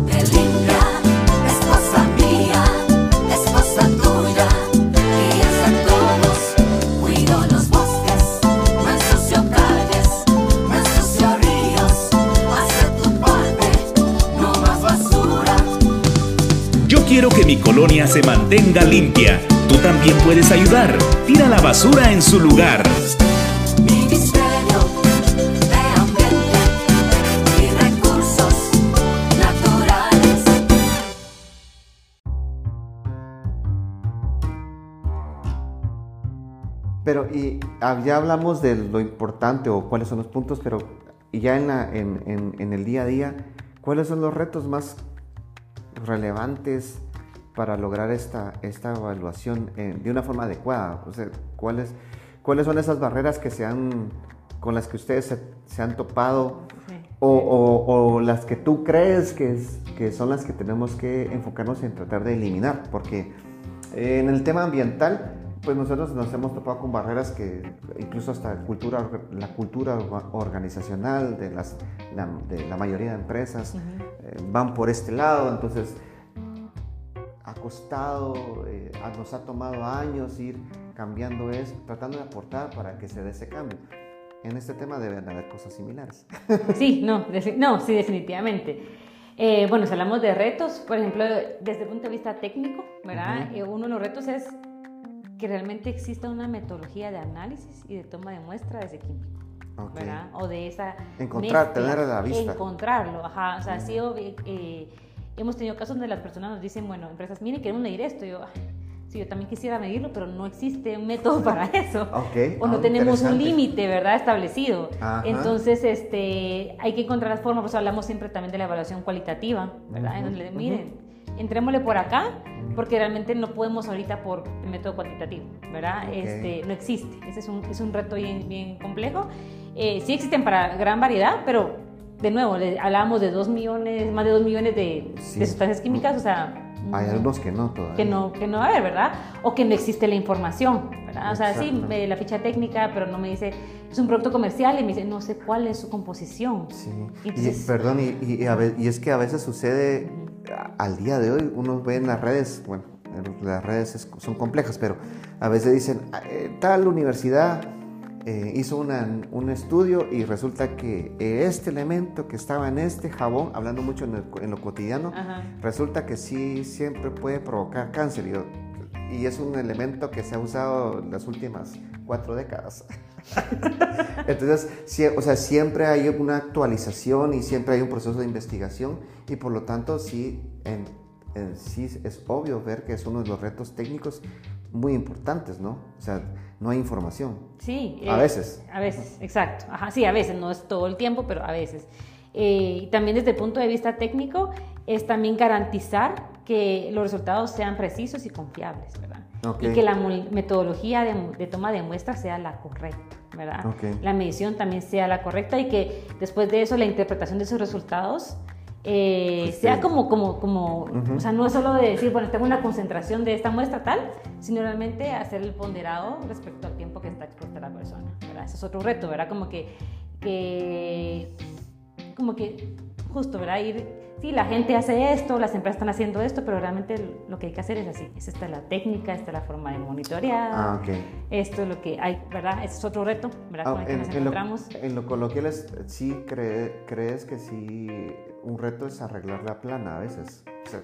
quiero se mantenga limpia. Tú también puedes ayudar. Tira la basura en su lugar. Ministerio de Ambiente y Recursos Naturales. Pero y ah, ya hablamos de lo importante o cuáles son los puntos, pero ya en, en, en el día a día, ¿cuáles son los retos más relevantes para lograr esta, esta evaluación eh, de una forma adecuada? O sea, ¿cuáles, ¿Cuáles son esas barreras que se han, con las que ustedes se, han topado o, o, las que tú crees que, es, que son las que tenemos que enfocarnos en tratar de eliminar? Porque en el tema ambiental, pues nosotros nos hemos topado con barreras que incluso hasta cultura, la cultura organizacional de, las, la, de la mayoría de empresas eh, van por este lado, entonces ha costado, eh, nos ha tomado años ir cambiando eso, tratando de aportar para que se dé ese cambio. En este tema deben haber cosas similares. [laughs] Sí, no, no sí, definitivamente. Eh, bueno, si hablamos de retos, por ejemplo, desde el punto de vista técnico, ¿verdad? uno de los retos es que realmente exista una metodología de análisis y de toma de muestra de ese químico. ¿verdad? O de esa... Encontrar, tener a la vista. Encontrarlo, ajá. O sea, sí, eh, hemos tenido casos donde las personas nos dicen, bueno, empresas, miren, queremos medir esto. Y yo, sí, yo también quisiera medirlo, pero no existe un método [laughs] para eso. O no ah, tenemos un límite, ¿verdad? Establecido. Entonces, este, hay que encontrar las formas, por eso hablamos siempre también de la evaluación cualitativa, ¿verdad? en donde, miren, entrémosle por acá, porque realmente no podemos ahorita por el método cuantitativo, ¿verdad? Este, no existe. Ese es un, es un reto bien, bien complejo. Eh, sí existen para gran variedad, pero de nuevo, hablábamos de 2 millones, más de 2 millones de, sustancias químicas, o sea... Hay algunos que no todavía. Que no, que no va a haber, ¿verdad? O que no existe la información, ¿verdad? O sea, sí, la ficha técnica, pero no me dice, es un producto comercial y me dice, no sé cuál es su composición. Sí. y, perdón, y, y, y, es que a veces sucede al día de hoy uno ve en las redes, bueno, las redes son complejas, pero a veces dicen, ah, eh, tal universidad eh, hizo un estudio y resulta que este elemento que estaba en este jabón, hablando mucho en, lo cotidiano, resulta que sí siempre puede provocar cáncer y, y, es un elemento que se ha usado en las últimas cuatro décadas. [laughs] Entonces, o sea, siempre hay una actualización y siempre hay un proceso de investigación y por lo tanto sí, en, sí es obvio ver que es uno de los retos técnicos muy importantes, ¿no? O sea, no hay información. Sí. a eh, veces. A veces, exacto. Ajá, sí, a veces, no es todo el tiempo, pero a veces. Eh, y también desde el punto de vista técnico es también garantizar que los resultados sean precisos y confiables, ¿verdad? Y que la metodología de, toma de muestras sea la correcta, ¿verdad? La medición también sea la correcta y que después de eso la interpretación de esos resultados eh, pues sea como, como, como o sea, no es solo de decir, bueno, tengo una concentración de esta muestra tal, sino realmente hacer el ponderado respecto al tiempo que está expuesta la persona, ¿verdad? Ese es otro reto, ¿verdad? Como que, que como que justo, ¿verdad? Ir, sí, la gente hace esto, las empresas están haciendo esto, pero realmente lo que hay que hacer es así. Es esta la técnica, esta es la forma de monitorear. Ah. Esto es lo que hay, ¿verdad? Ese es otro reto, ¿verdad? Ah, en, encontramos. Lo, en lo coloquial, ¿sí crees que sí un reto es arreglar la plana a veces. O sea,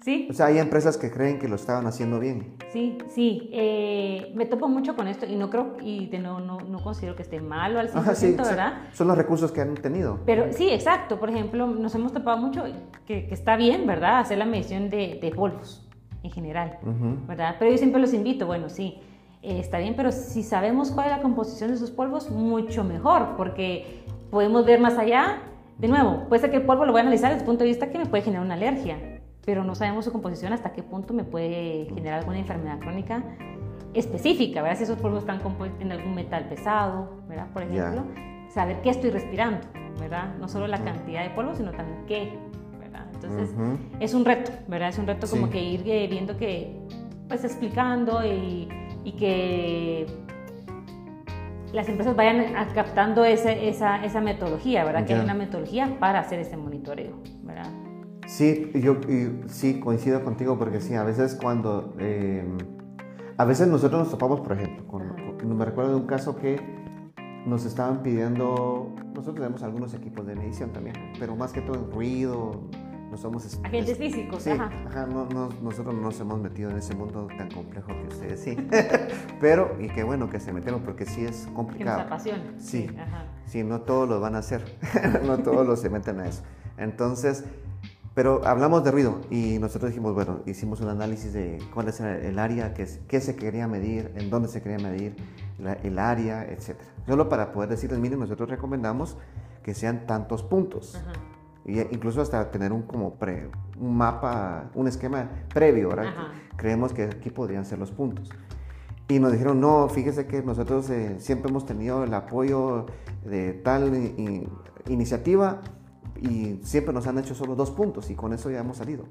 sí. O sea, hay empresas que creen que lo estaban haciendo bien. Sí, sí. Eh, me topo mucho con esto y no creo, y no, no, no considero que esté malo al 100%, ¿verdad? son los recursos que han tenido. Pero sí, exacto. Por ejemplo, nos hemos topado mucho que, que está bien, ¿verdad? Hacer la medición de, de polvos en general, ¿verdad? Pero yo siempre los invito, bueno, sí. Eh, está bien, pero si sabemos cuál es la composición de esos polvos, mucho mejor, porque podemos ver más allá de nuevo, puede ser que el polvo lo voy a analizar desde el punto de vista que me puede generar una alergia, pero no sabemos su composición hasta qué punto me puede generar alguna enfermedad crónica específica, ¿verdad? Si esos polvos están compuestos en algún metal pesado, ¿verdad? Por ejemplo, saber qué estoy respirando, ¿verdad? No solo la cantidad de polvo, sino también qué, ¿verdad? Entonces, es un reto, ¿verdad? Es un reto como que ir eh, viendo que, pues explicando y, y que las empresas vayan captando esa, esa, metodología, ¿verdad? Que hay una metodología para hacer ese monitoreo, ¿verdad? Sí, yo sí coincido contigo porque sí, a veces cuando... Em, a veces nosotros nos topamos, por ejemplo, con, me recuerdo de un caso que nos estaban pidiendo, nosotros tenemos algunos equipos de medición también, pero más que todo en ruido, no somos agentes físicos. Sí, ajá. no, nosotros no nos hemos metido en ese mundo tan complejo que ustedes sí. [laughs] Pero, y qué bueno que se metieron porque sí es complicado. Que nos apasiona. Sí, sí, no todos lo van a hacer, [laughs] no todos los se meten a eso. Entonces, pero hablamos de ruido y nosotros dijimos, bueno, hicimos un análisis de cuál es el área, qué, qué se quería medir, en dónde se quería medir, el área, etc. Solo para poder decirles, miren, nosotros recomendamos que sean tantos puntos. Ajá incluso hasta tener un, como pre, un mapa, un esquema previo, ¿verdad? Creemos que aquí podrían ser los puntos. Y nos dijeron, no, fíjese que nosotros eh, siempre hemos tenido el apoyo de tal iniciativa y siempre nos han hecho solo dos puntos y con eso ya hemos salido.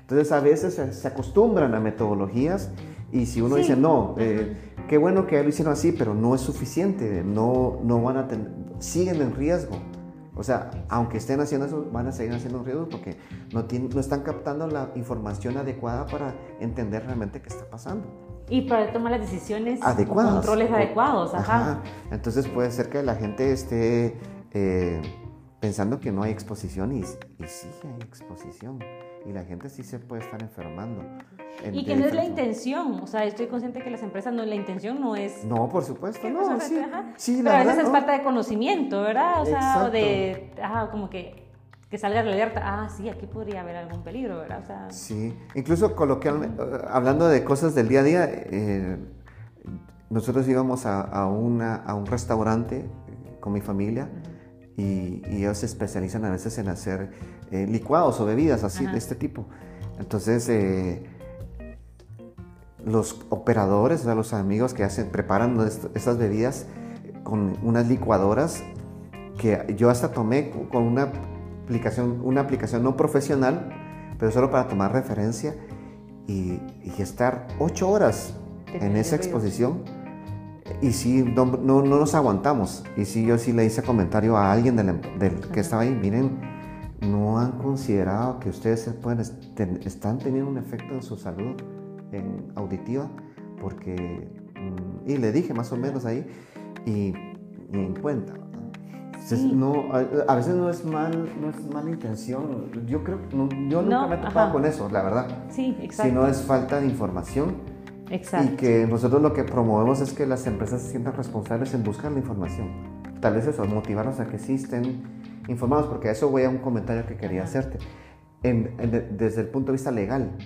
Entonces a veces se, acostumbran a metodologías y si uno dice, no, eh, qué bueno que lo hicieron así, pero no es suficiente, no, no van a tener, siguen en riesgo. O sea, aunque estén haciendo eso, van a seguir haciendo riesgos porque no, no están captando la información adecuada para entender realmente qué está pasando. Y para tomar las decisiones adecuadas. controles adecuados. Ajá. Entonces puede ser que la gente esté eh, pensando que no hay exposición y, y sí hay exposición. Y la gente sí se puede estar enfermando. Y que no es la intención, o sea, estoy consciente que las empresas no, la intención no es... No, por supuesto, no, sí, sí, Pero a veces es falta de conocimiento, ¿verdad? O sea, o de, ajá, como que, que salga la alerta, ah, sí, aquí podría haber algún peligro, ¿verdad? O sea, sí, incluso coloquialmente, eh, hablando de cosas del día a día, eh, nosotros íbamos a, a, una, a un restaurante con mi familia y, ellos se especializan a veces en hacer licuados o bebidas así de este tipo. Entonces, los operadores, o sea, los amigos que hacen, preparan estas bebidas con unas licuadoras que yo hasta tomé con una aplicación, una aplicación no profesional, pero solo para tomar referencia y, estar ocho horas en esa exposición. Y sí, no, no, nos aguantamos. Y sí, yo sí le hice comentario a alguien del, del que estaba ahí, miren, no han considerado que ustedes pueden, están teniendo un efecto en su salud en auditiva, porque, mm, y le dije más o menos ahí, y, en cuenta. no, a, veces no es, mal, no es mala intención, yo creo, yo nunca me he topado con eso, la verdad. Sí, exacto. Sino es falta de información. Exacto. Y que nosotros lo que promovemos es que las empresas se sientan responsables en buscar la información. Tal vez eso, motivarlos a que sí estén informados, porque a eso voy a un comentario que quería hacerte desde el punto de vista legal,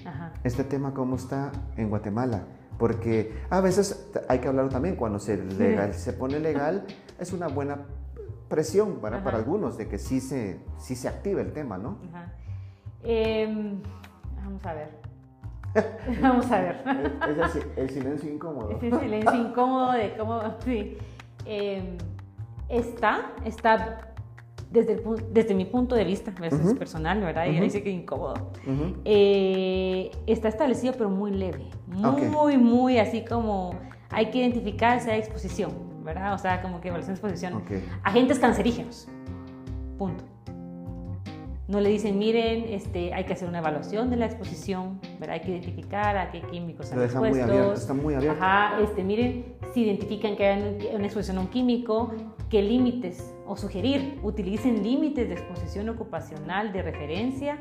este tema cómo está en Guatemala. Porque a veces hay que hablarlo también, cuando se, legal, se pone legal, es una buena presión para, para algunos de que sí se, sí se active el tema, ¿no? Em, Vamos a ver. [laughs] Vamos a ver. Es el, el silencio incómodo. Es el silencio incómodo de cómo. Sí. Eh, está, está desde, el, desde mi punto de vista, eso es Ujú. personal, ¿verdad? Y Ujú. dice que incómodo. Ujú. Eh, está establecido, pero muy leve. Muy, Ok. muy así como hay que identificar si hay exposición, ¿verdad? O sea, como que evaluación de exposición. Ok. Agentes cancerígenos. Punto. No le dicen, miren, este, hay que hacer una evaluación de la exposición, ¿verdad? Hay que identificar a qué químicos están dejan muy expuestos. abierto, está muy abierto. Ajá, este, miren, si identifican que hay una exposición a un químico, qué límites, o sugerir, utilicen límites de exposición ocupacional de referencia,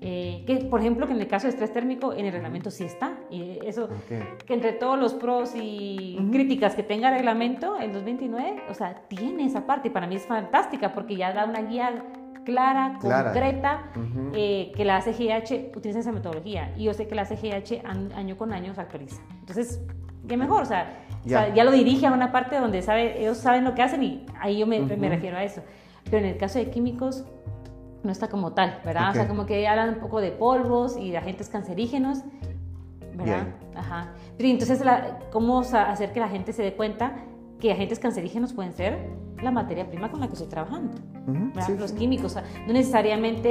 eh, que por ejemplo que en el caso de estrés térmico en el reglamento sí está, y eso Ok. que entre todos los pros y críticas que tenga el reglamento, el 229, o sea, tiene esa parte y para mí es fantástica porque ya da una guía clara, Clara. concreta, eh, que la CGH utiliza esa metodología y yo sé que la CGH año con año se actualiza. Entonces, qué mejor, o sea, o sea, Ya. ya lo dirige a una parte donde sabe, ellos saben lo que hacen y ahí yo me, me Ujú. refiero a eso. Pero en el caso de químicos, no está como tal, ¿verdad? O sea, como que hablan un poco de polvos y de agentes cancerígenos, ¿verdad? Bien. Ajá. Pero entonces, la- ¿cómo hacer que la gente se dé cuenta que agentes cancerígenos pueden ser la materia prima con la que estoy trabajando? Ujú, ¿verdad? sí, Los sí. químicos, o sea, no necesariamente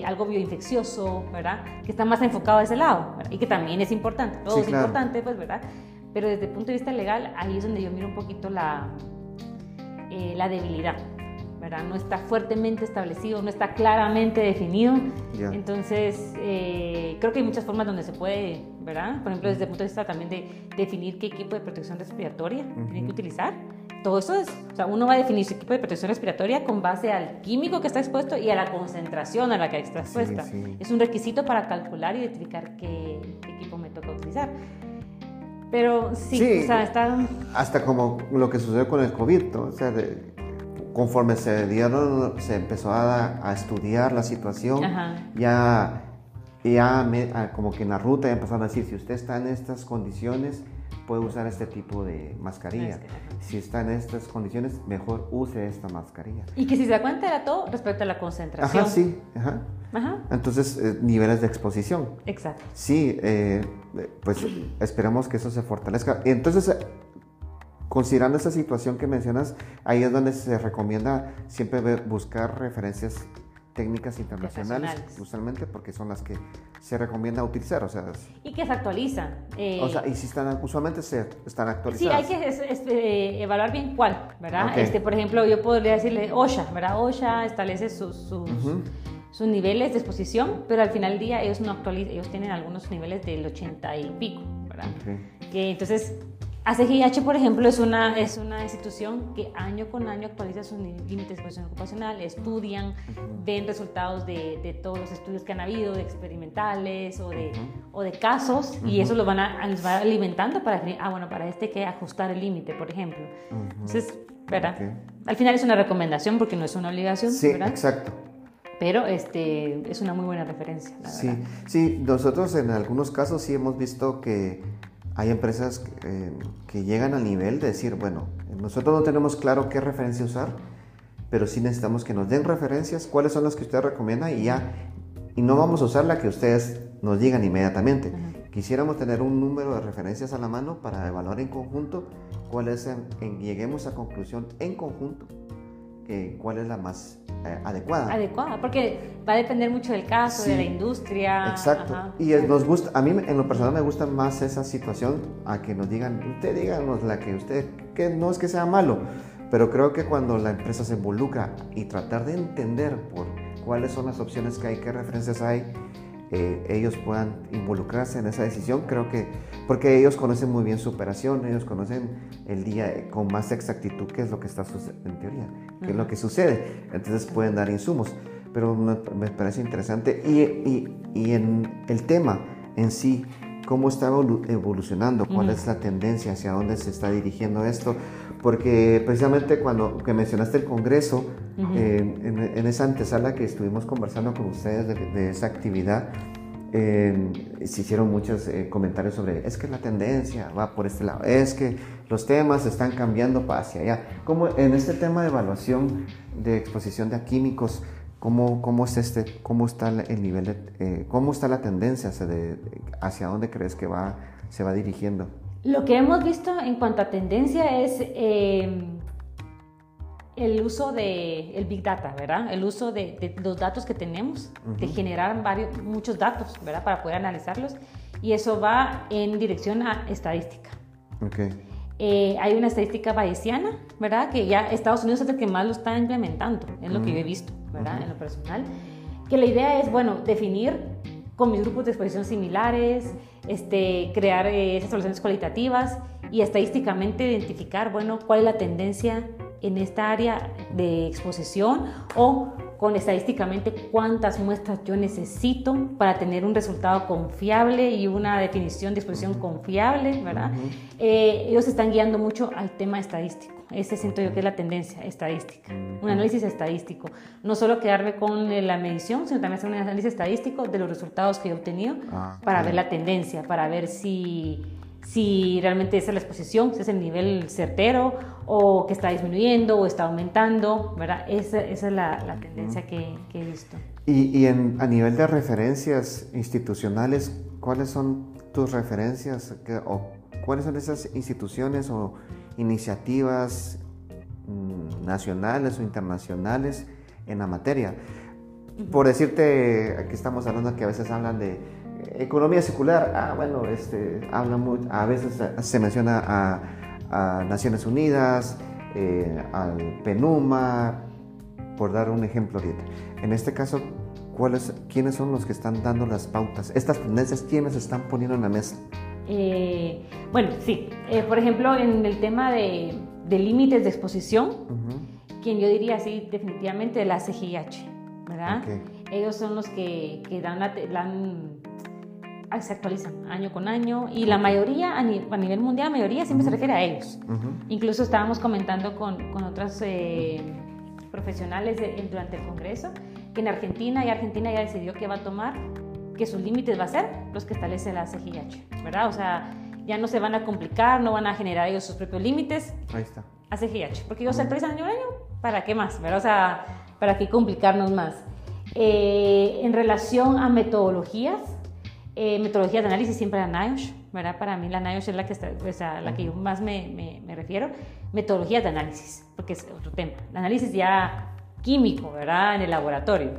eh, algo bioinfeccioso, ¿verdad? Que está más enfocado a ese lado, ¿verdad? Y que también es importante, todo Sí, es claro. importante, pues, ¿verdad? Pero desde el punto de vista legal, ahí es donde yo miro un poquito la, eh, la debilidad, ¿verdad? No está fuertemente establecido, no está claramente definido. Ya. Entonces, eh, creo que hay muchas formas donde se puede, ¿verdad? Por ejemplo, desde el punto de vista también de definir qué equipo de protección respiratoria tiene que Ujú. utilizar. Todo eso es, o sea, uno va a definir su equipo de protección respiratoria con base al químico que está expuesto y a la concentración a la que está Sí, expuesta. sí. Es un requisito para calcular y identificar qué equipo me toca utilizar. Pero sí, Sí. o sea, está... Hasta como lo que sucedió con el COVID, ¿no? O sea, de- conforme se dieron, se empezó a, a estudiar la situación, Ajá. ya, ya me- como que en la ruta ya empezaron a decir, si usted está en estas condiciones, puede usar este tipo de mascarilla. Si está en estas condiciones, mejor use esta mascarilla. Y que si se da cuenta era todo respecto a la concentración. Ajá, sí, ajá. Ajá, Entonces, eh, niveles de exposición. exacto. Sí, eh, pues esperamos que eso se fortalezca. Entonces, eh, considerando esa situación que mencionas, ahí es donde se recomienda siempre buscar referencias técnicas internacionales, usualmente porque son las que se recomienda utilizar. O sea, Y que se actualizan. eh, o sea, y si están, usualmente se están Sí, actualizadas. hay que es- es- eh, evaluar bien cuál, ¿verdad? Ok. Este, por ejemplo, yo podría decirle OSHA, ¿verdad? OSHA establece sus, sus, Ujú. sus niveles de exposición, pero al final del día ellos no actualizan, ellos tienen algunos niveles del 80 y pico, ¿verdad? Ok. Que entonces, ACGIH, por ejemplo, es una, es una institución que año con año actualiza sus límites de exposición ocupacional, estudian, ven resultados de, de todos los estudios que han habido, de experimentales o de, o de casos, y eso lo van a, los va alimentando para definir, ah, bueno, para este hay que ajustar el límite, por ejemplo. Entonces, ¿verdad? Ok. Al final es una recomendación porque no es una obligación, Sí, ¿verdad? exacto. Pero este, es una muy buena referencia, la Sí, verdad. sí, nosotros en algunos casos sí hemos visto que hay empresas que, eh, que llegan al nivel de decir, bueno, nosotros no tenemos claro qué referencia usar, pero sí necesitamos que nos den referencias, cuáles son las que ustedes recomiendan y ya, y no vamos a usar la que ustedes nos digan inmediatamente. Quisiéramos tener un número de referencias a la mano para evaluar en conjunto cuál es, en- en- lleguemos a conclusión en conjunto, eh, cuál es la más eh, adecuada. Adecuada, porque va a depender mucho del caso, Sí. de la industria. Exacto. ajá. Y es- nos gusta, a mí en lo personal me gusta más esa situación a que nos digan, usted díganos la que usted, que no es que sea malo, pero creo que cuando la empresa se involucra y tratar de entender por cuáles son las opciones que hay, qué referencias hay, eh, ellos puedan involucrarse en esa decisión, creo que, porque ellos conocen muy bien su operación, ellos conocen el día con más exactitud qué es lo que está sucediendo, en teoría, qué es lo que sucede, entonces pueden dar insumos, pero me, me parece interesante. Y, y, y en el tema en sí, cómo está evolu- evolucionando, cuál es la tendencia, hacia dónde se está dirigiendo esto, porque precisamente cuando que mencionaste el Congreso, eh, en, en esa antesala que estuvimos conversando con ustedes de, de esa actividad, eh, se hicieron muchos eh, comentarios sobre, es que la tendencia va por este lado, es que los temas están cambiando para hacia allá. Como en este tema de evaluación de exposición de químicos, ¿Cómo, cómo, es este, cómo está el nivel de, cómo está la tendencia hacia, de, hacia dónde crees que va, se va dirigiendo? Lo que hemos visto en cuanto a tendencia es eh, el uso de el big data, ¿verdad? El uso de, de los datos que tenemos, de generar varios, muchos datos, ¿verdad? Para poder analizarlos y eso va en dirección a estadística. Okay. Eh, hay una estadística bayesiana, ¿verdad? Que ya Estados Unidos es el que más lo está implementando, es lo que yo he visto, ¿verdad? En lo personal. Que la idea es, bueno, definir con mis grupos de exposición similares, este, crear eh, esas soluciones cualitativas y estadísticamente identificar, bueno, cuál es la tendencia en esta área de exposición o con estadísticamente cuántas muestras yo necesito para tener un resultado confiable y una definición de exposición confiable, ¿verdad? Eh, ellos están guiando mucho al tema estadístico. Ese siento yo que es la tendencia estadística, un análisis estadístico. No solo quedarme con eh, la medición, sino también hacer un análisis estadístico de los resultados que he obtenido Ah, para ver la tendencia, para ver si, si realmente esa es la exposición, si es el nivel certero o que está disminuyendo o está aumentando, ¿verdad? Esa, esa es la, la tendencia que, que he visto. Y, y en, a nivel de referencias institucionales, ¿cuáles son tus referencias que- o cuáles son esas instituciones o iniciativas mm, nacionales o internacionales en la materia? Por decirte, aquí estamos hablando que a veces hablan de economía circular. Ah, bueno, este, habla mu- a veces se menciona a, a Naciones Unidas, eh, al PENUMA, por dar un ejemplo ahorita. En este caso, ¿cuáles, ¿quiénes son los que están dando las pautas? Estas tendencias, ¿quiénes están poniendo en la mesa? Eh, bueno, sí. Eh, por ejemplo, en el tema de, de límites de exposición, quien yo diría sí, definitivamente la CGIH, ¿verdad? Ellos son los que, que dan la, dan- se actualizan año con año y la mayoría, a, ni- a nivel mundial, la mayoría siempre se refiere a ellos. ujú, Incluso estábamos comentando con, con otros eh, profesionales de- durante el Congreso que en Argentina y Argentina ya decidió que va a tomar, que sus límites va a ser los que establece la CGIH, ¿verdad? O sea, ya no se van a complicar, no van a generar ellos sus propios límites Ahí está. a CGIH, porque ellos se actualizan año a año, ¿para qué más? ¿verdad? O sea, ¿para qué complicarnos más? Eh, en relación a metodologías, eh, metodologías de análisis siempre la NIOSH, ¿verdad? Para mí la NIOSH es la que, está, o sea, la que yo más me, me, me refiero, metodologías de análisis, porque es otro tema. El análisis ya químico, ¿verdad? En el laboratorio.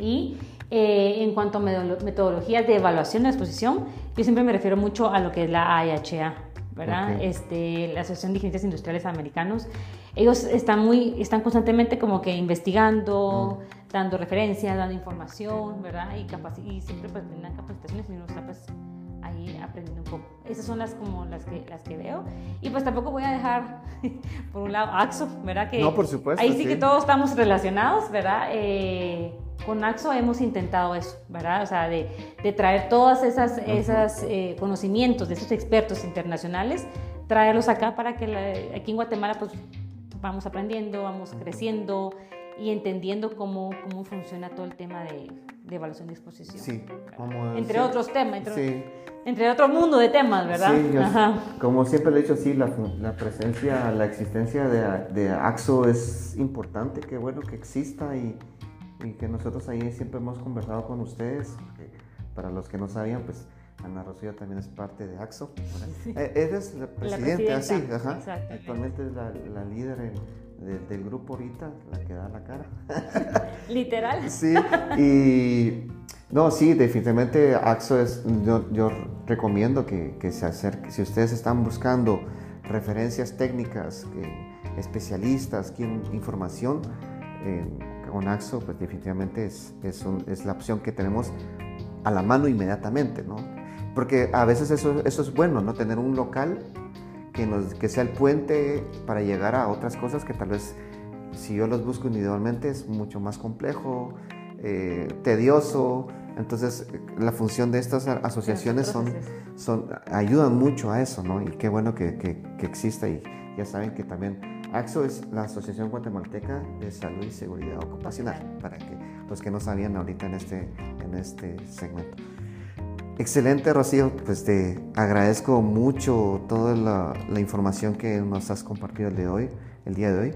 Y eh, en cuanto a metodologías de evaluación de exposición, yo siempre me refiero mucho a lo que es la AIHA, ¿verdad? Ok. Este, la Asociación de Ingenieros Industriales Americanos. Ellos están, muy, están constantemente como que investigando, dando referencias, dando información, ¿verdad? Y, y siempre pues brindan capacitaciones y uno está pues ahí aprendiendo un poco. Esas son las como las que, las que veo. Y pues tampoco voy a dejar, [laughs] por un lado, AXO, ¿verdad? Que No, por supuesto, Ahí sí, sí. que todos estamos relacionados, ¿verdad? Eh, con AXO hemos intentado eso, ¿verdad? O sea, de, de traer todos esos esas, eh, conocimientos de esos expertos internacionales, traerlos acá para que la- aquí en Guatemala pues vamos aprendiendo, vamos creciendo y entendiendo cómo, cómo funciona todo el tema de, de evaluación de exposición. Sí, como- entre sí. otros temas, entre, Sí. entre otro mundo de temas, ¿verdad? Sí, yo- Ajá. como siempre le he dicho, sí, la, la presencia, la existencia de, de AXO es importante, qué bueno que exista y, y que nosotros ahí siempre hemos conversado con ustedes. para los que no sabían, pues Ana Rocío también es parte de AXO. Eh, Eres la presidenta, presidenta, sí, ajá. Actualmente es la, la líder en- de- del grupo ahorita, la que da la cara. [laughs] Literal. Sí, y no, sí, definitivamente AXO es, yo, yo recomiendo que, que se acerque, si ustedes están buscando referencias técnicas, que- especialistas, información, eh, con AXO, pues definitivamente es, es, un- es la opción que tenemos a la mano inmediatamente, ¿no? Porque a veces eso, eso es bueno, ¿no? Tener un local que, nos, que sea el puente para llegar a otras cosas que tal vez si yo los busco individualmente es mucho más complejo, eh, tedioso. Entonces, la función de estas asociaciones son, ayudan mucho a eso, ¿no? Y qué bueno que, que, que exista. Y ya saben que también AXO es la Asociación Guatemalteca de Salud y Seguridad Ocupacional, para que los que no sabían ahorita en este, en este segmento. Excelente, Rocío. Pues te agradezco mucho toda la, la información que nos has compartido el, de hoy, el día de hoy.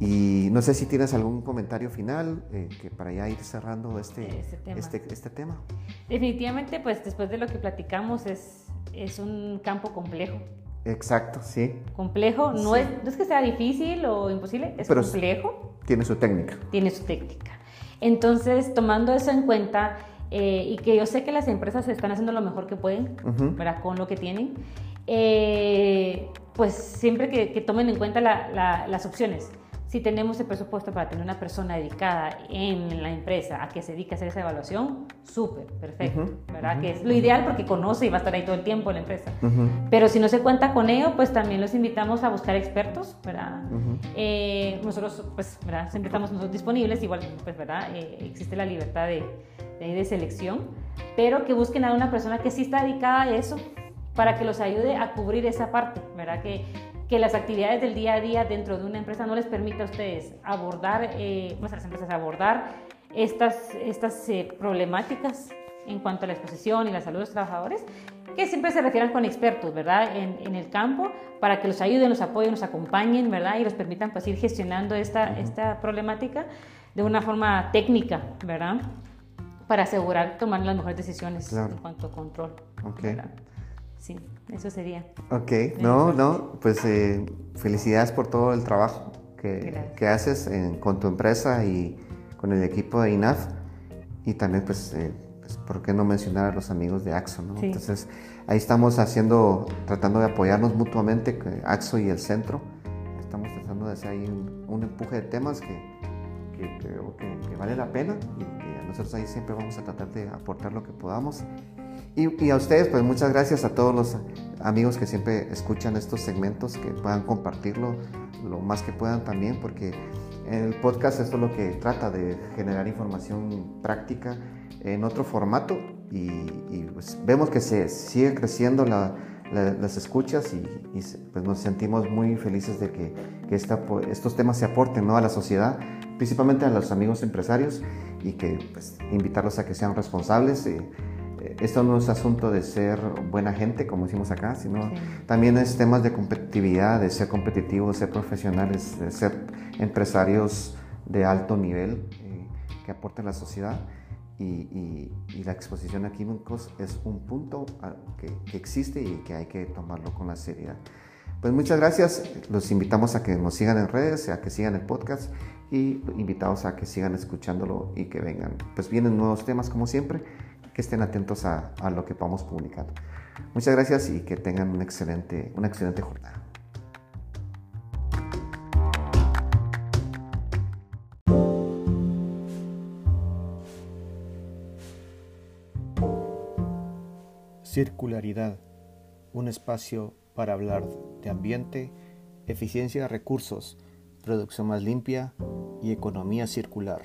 Y no sé si tienes algún comentario final eh, que para ya ir cerrando este, Este tema. Este, este tema. Definitivamente, pues después de lo que platicamos, es, es un campo complejo. Exacto, sí. Complejo, no, Sí. es, no es que sea difícil o imposible, es Pero- complejo, Tiene su técnica. tiene su técnica. Entonces, tomando eso en cuenta, eh, y que yo sé que las empresas están haciendo lo mejor que pueden, Ujú. ¿verdad? Con lo que tienen, eh, pues siempre que, que tomen en cuenta la- la- las opciones. Si tenemos el presupuesto para tener una persona dedicada en la empresa a que se dedique a hacer esa evaluación, súper, perfecto, Ujú, ¿verdad? Que es lo ideal porque conoce y va a estar ahí todo el tiempo la empresa. Ujú. Pero si no se cuenta con ello, pues también los invitamos a buscar expertos, ¿verdad? Eh, nosotros, pues, ¿verdad? Siempre estamos nosotros disponibles, igual, pues, ¿verdad? Eh, existe la libertad de, de, selección, pero que busquen a una persona que sí está dedicada a eso para que los ayude a cubrir esa parte, ¿verdad? Que, que las actividades del día a día dentro de una empresa no les permita a ustedes abordar, eh, nuestras empresas abordar estas, estas eh, problemáticas en cuanto a la exposición y la salud de los trabajadores, que siempre se refieran con expertos, ¿verdad? En, en el campo, para que los ayuden, los apoyen, los acompañen, ¿verdad? Y los permitan pues ir gestionando esta, esta problemática de una forma técnica, ¿verdad? Para asegurar tomar las mejores decisiones Claro. en cuanto a control. Ok. ¿verdad? Sí, eso sería. Ok, no, no, pues eh, felicidades por todo el trabajo que, que haces en- con tu empresa y con el equipo de INAF y también pues, eh, pues, ¿por qué no mencionar a los amigos de AXO? ¿no? Sí. Entonces ahí estamos haciendo, tratando de apoyarnos mutuamente, AXO y el centro, estamos tratando de hacer ahí un, un empuje de temas que, que creo que, que vale la pena y que nosotros ahí siempre vamos a tratar de aportar lo que podamos. Y, y a ustedes, pues muchas gracias a todos los amigos que siempre escuchan estos segmentos, que puedan compartirlo lo más que puedan también, porque el podcast esto es lo que trata de generar información práctica en otro formato y, y, pues, vemos que se sigue creciendo la- la- las escuchas y, y pues nos sentimos muy felices de que, que esta estos temas se aporten ¿no? a la sociedad, principalmente a los amigos empresarios y que pues, invitarlos a que sean responsables. eh, eh, esto no es asunto de ser buena gente, como decimos acá, sino Sí. también es temas de competitividad, de ser competitivos, ser profesionales, de ser empresarios de alto nivel eh, que aporten a la sociedad. Y, y- y la exposición a químicos es un punto a- que, que existe y que hay que tomarlo con la seriedad. Pues muchas gracias, los invitamos a que nos sigan en redes, a que sigan el podcast y invitados a que sigan escuchándolo y que vengan. Pues vienen nuevos temas como siempre, que estén atentos a, lo que vamos publicando. Muchas gracias y que tengan una excelente, una excelente jornada. Circularidad, un espacio para hablar de ambiente, eficiencia de recursos, producción más limpia y economía circular.